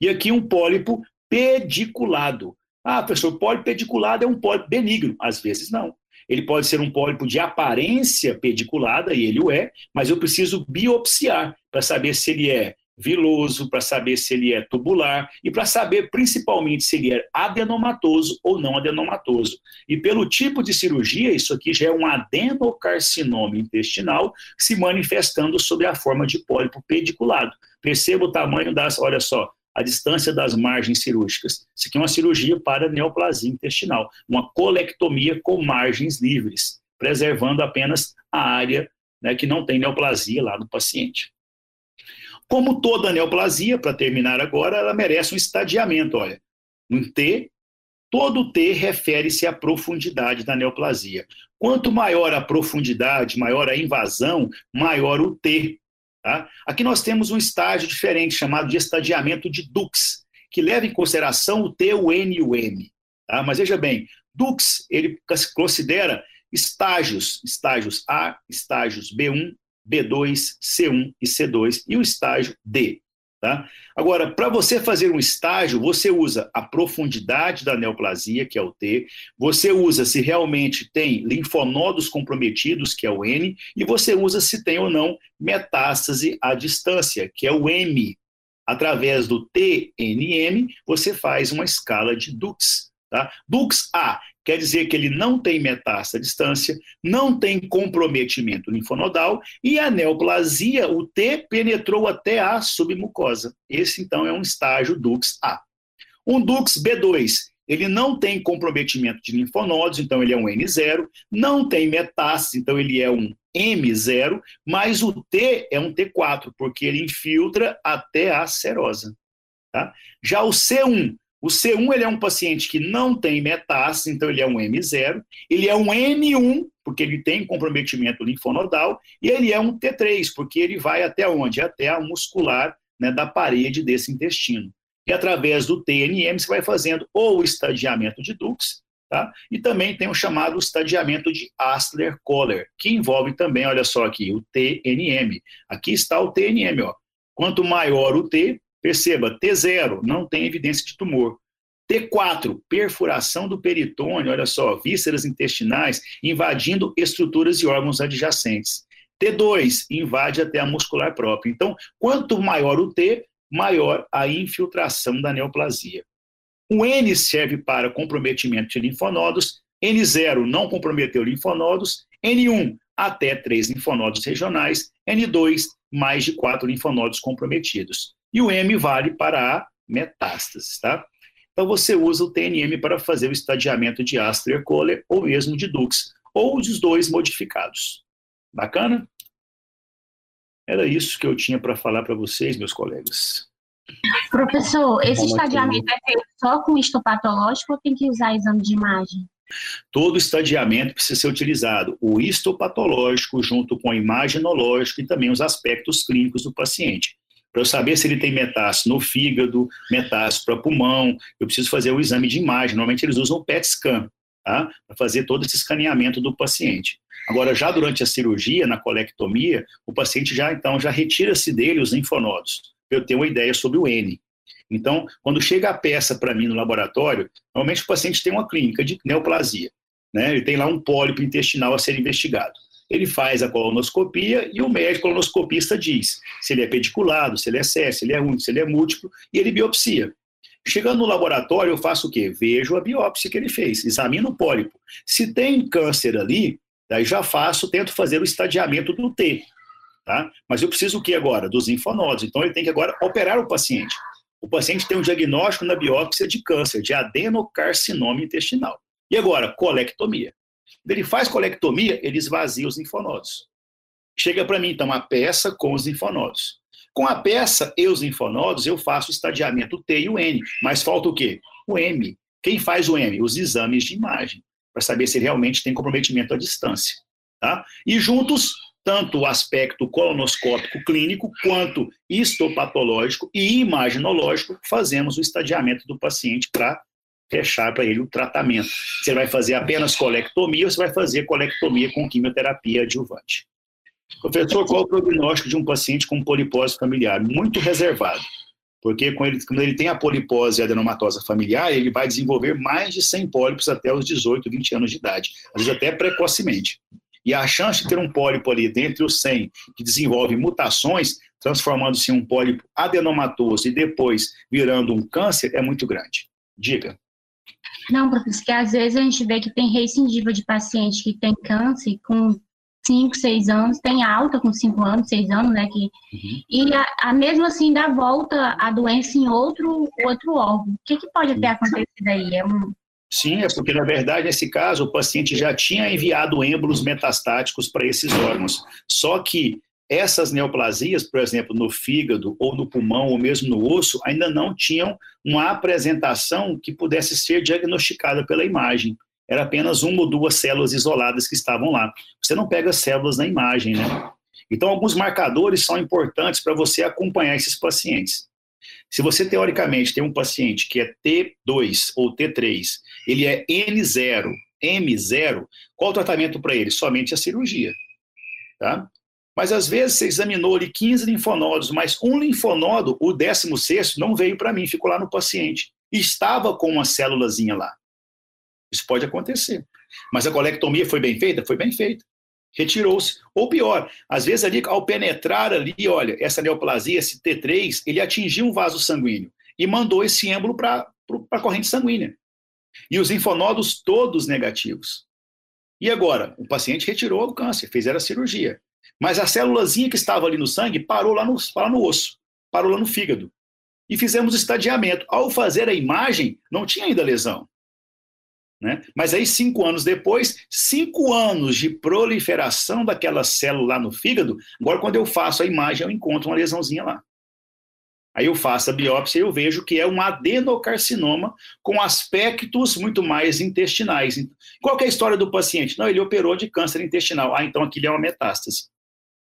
E aqui um pólipo pediculado. Ah, professor, pólipo pediculado é um pólipo benigno. Às vezes não. Ele pode ser um pólipo de aparência pediculada, e ele o é, mas eu preciso biopsiar para saber se ele é viloso, para saber se ele é tubular e para saber principalmente se ele é adenomatoso ou não adenomatoso. E pelo tipo de cirurgia, isso aqui já é um adenocarcinoma intestinal se manifestando sob a forma de pólipo pediculado. Perceba o tamanho das, olha só, a distância das margens cirúrgicas. Isso aqui é uma cirurgia para neoplasia intestinal, uma colectomia com margens livres, preservando apenas a área né, que não tem neoplasia lá no paciente. Como toda neoplasia, para terminar agora, ela merece um estadiamento. Olha, um T, todo T refere-se à profundidade da neoplasia. Quanto maior a profundidade, maior a invasão, maior o T. Tá? Aqui nós temos um estágio diferente, chamado de estadiamento de Dux, que leva em consideração o T, o N e o M. Tá? Mas veja bem, Dux ele considera estágios, estágios A, estágios B1, B2, C1 e C2 e o estágio D. Tá? Agora, para você fazer um estágio, você usa a profundidade da neoplasia, que é o T, você usa se realmente tem linfonodos comprometidos, que é o N, e você usa se tem ou não metástase à distância, que é o M. Através do TNM, você faz uma escala de Dux. Tá? Dux A quer dizer que ele não tem metástase à distância, não tem comprometimento linfonodal e a neoplasia, o T, penetrou até a submucosa. Esse, então, é um estágio Dux A. Um Dux B2, ele não tem comprometimento de linfonodos, então ele é um N0, não tem metástase, então ele é um M0, mas o T é um T4, porque ele infiltra até a serosa. Tá? Já o C1, o C1 ele é um paciente que não tem metástase, então ele é um M0. Ele é um N1, porque ele tem comprometimento linfonodal. E ele é um T3, porque ele vai até onde? Até a muscular né, da parede desse intestino. E através do TNM você vai fazendo ou o estadiamento de Dux, tá? e também tem o chamado estadiamento de Astler-Kohler, que envolve também, olha só aqui, o TNM. Aqui está o TNM. Ó. Quanto maior o T, Perceba, T0, não tem evidência de tumor. T4, perfuração do peritônio, olha só, vísceras intestinais invadindo estruturas e órgãos adjacentes. T2, invade até a muscular própria. Então, quanto maior o T, maior a infiltração da neoplasia. O N serve para comprometimento de linfonodos, N0 não comprometeu linfonodos, N1 até três linfonodos regionais, N2 mais de quatro linfonodos comprometidos. E o M vale para a metástase, tá? Então você usa o TNM para fazer o estadiamento de Astler-Kohler ou mesmo de Dux, ou os dois modificados. Bacana? Era isso que eu tinha para falar para vocês, meus colegas. Professor, esse Como estadiamento é feito só com histopatológico ou tem que usar exame de imagem? Todo estadiamento precisa ser utilizado, o histopatológico junto com o imaginológico e também os aspectos clínicos do paciente. Para eu saber se ele tem metástase no fígado, metástase para pulmão, eu preciso fazer o exame de imagem. Normalmente eles usam o PET scan, tá? Para fazer todo esse escaneamento do paciente. Agora, já durante a cirurgia, na colectomia, o paciente já então já retira-se dele os linfonodos, eu ter uma ideia sobre o N. Então, quando chega a peça para mim no laboratório, normalmente o paciente tem uma clínica de neoplasia, né? Ele tem lá um pólipo intestinal a ser investigado ele faz a colonoscopia e o médico colonoscopista diz se ele é pediculado, se ele é sério, se ele é único, se ele é múltiplo, e ele biopsia. Chegando no laboratório, eu faço o quê? Vejo a biópsia que ele fez, examino o pólipo. Se tem câncer ali, Daí já faço, tento fazer o estadiamento do T. Tá? Mas eu preciso o que agora? Dos linfonodos. Então ele tem que agora operar o paciente. O paciente tem um diagnóstico na biópsia de câncer, de adenocarcinoma intestinal. E agora, colectomia. Ele faz colectomia, ele esvazia os linfonodos. Chega para mim, então, a peça com os linfonodos. Com a peça e os linfonodos, eu faço o estadiamento T e o N. Mas falta o quê? O M. Quem faz o M? Os exames de imagem, para saber se realmente tem comprometimento à distância. Tá? E juntos, tanto o aspecto colonoscópico clínico, quanto histopatológico e imaginológico, fazemos o estadiamento do paciente para fechar para ele o tratamento. Você vai fazer apenas colectomia ou você vai fazer colectomia com quimioterapia adjuvante. Professor, qual o prognóstico de um paciente com polipose familiar? Muito reservado, porque quando ele, quando ele tem a polipose adenomatosa familiar, ele vai desenvolver mais de 100 pólipos até os 18, 20 anos de idade, às vezes até precocemente. E a chance de ter um pólipo ali dentre os 100 que desenvolve mutações, transformando-se em um pólipo adenomatoso e depois virando um câncer, é muito grande. Diga. Não, professor, que às vezes a gente vê que tem recidiva de paciente que tem câncer com 5, 6 anos, tem alta com 5 anos, 6 anos, né? Que, uhum. E a, a, mesmo assim dá volta a doença em outro, outro órgão. O que, que pode ter acontecido aí? É um... Sim, é porque, na verdade, nesse caso, o paciente já tinha enviado êmbolos metastáticos para esses órgãos. Só que essas neoplasias, por exemplo, no fígado ou no pulmão ou mesmo no osso, ainda não tinham uma apresentação que pudesse ser diagnosticada pela imagem. Era apenas uma ou duas células isoladas que estavam lá. Você não pega células na imagem, né? Então, alguns marcadores são importantes para você acompanhar esses pacientes. Se você, teoricamente, tem um paciente que é T2 ou T3, ele é N0, M0, qual o tratamento para ele? Somente a cirurgia. Tá? Mas às vezes você examinou ali 15 linfonodos, mas um linfonodo, o 16, não veio para mim, ficou lá no paciente. Estava com uma célulazinha lá. Isso pode acontecer. Mas a colectomia foi bem feita? Foi bem feita. Retirou-se. Ou pior, às vezes ali, ao penetrar ali, olha, essa neoplasia, esse T3, ele atingiu um vaso sanguíneo e mandou esse êmbolo para a corrente sanguínea. E os linfonodos todos negativos. E agora? O paciente retirou o câncer, fez a cirurgia. Mas a célulazinha que estava ali no sangue parou lá no, parou no osso, parou lá no fígado. E fizemos estadiamento. Ao fazer a imagem, não tinha ainda lesão. Né? Mas aí, cinco anos depois, cinco anos de proliferação daquela célula lá no fígado, agora quando eu faço a imagem, eu encontro uma lesãozinha lá. Aí eu faço a biópsia e eu vejo que é um adenocarcinoma com aspectos muito mais intestinais. Qual é a história do paciente? Não, ele operou de câncer intestinal. Ah, então aquilo é uma metástase.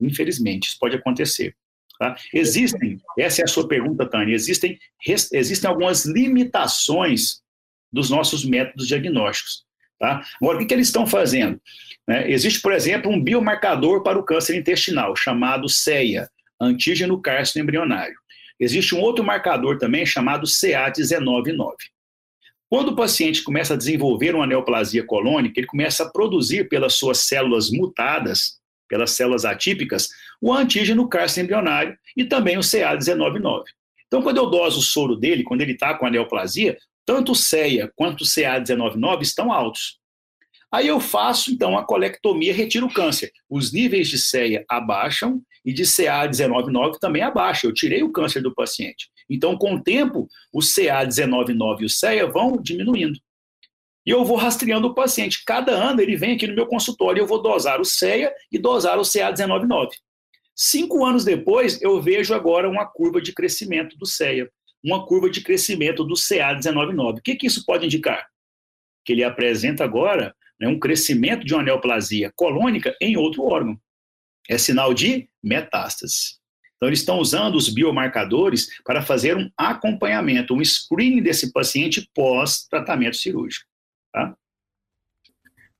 Infelizmente, isso pode acontecer. Tá? Existem, essa é a sua pergunta, Tânia, existem, existem algumas limitações dos nossos métodos diagnósticos. Tá? Agora, o que, que eles estão fazendo? Né? Existe, por exemplo, um biomarcador para o câncer intestinal, chamado CEA, antígeno cárcino embrionário. Existe um outro marcador também chamado CA199. Quando o paciente começa a desenvolver uma neoplasia colônica, ele começa a produzir pelas suas células mutadas pelas células atípicas, o antígeno cárcino embrionário e também o CA199. Então, quando eu doso o soro dele, quando ele está com a neoplasia, tanto o CEA quanto o CA199 estão altos. Aí eu faço, então, a colectomia, retiro o câncer. Os níveis de CEA abaixam e de CA199 também abaixam. Eu tirei o câncer do paciente. Então, com o tempo, o CA199 e o CEA vão diminuindo. E eu vou rastreando o paciente. Cada ano ele vem aqui no meu consultório e eu vou dosar o CEA e dosar o CA199. Cinco anos depois, eu vejo agora uma curva de crescimento do CEA, uma curva de crescimento do CA199. O que, que isso pode indicar? Que ele apresenta agora né, um crescimento de uma neoplasia colônica em outro órgão. É sinal de metástase. Então, eles estão usando os biomarcadores para fazer um acompanhamento, um screening desse paciente pós-tratamento cirúrgico. Tá?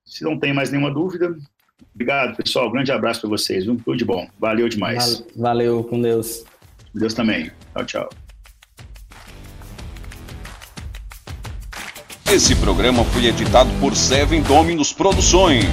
Se não tem mais nenhuma dúvida, obrigado, pessoal. Grande abraço para vocês. Viu? Tudo de bom. Valeu demais. Valeu, com Deus. Deus também. Tchau, tchau. Esse programa foi editado por Seven Dominus Produções.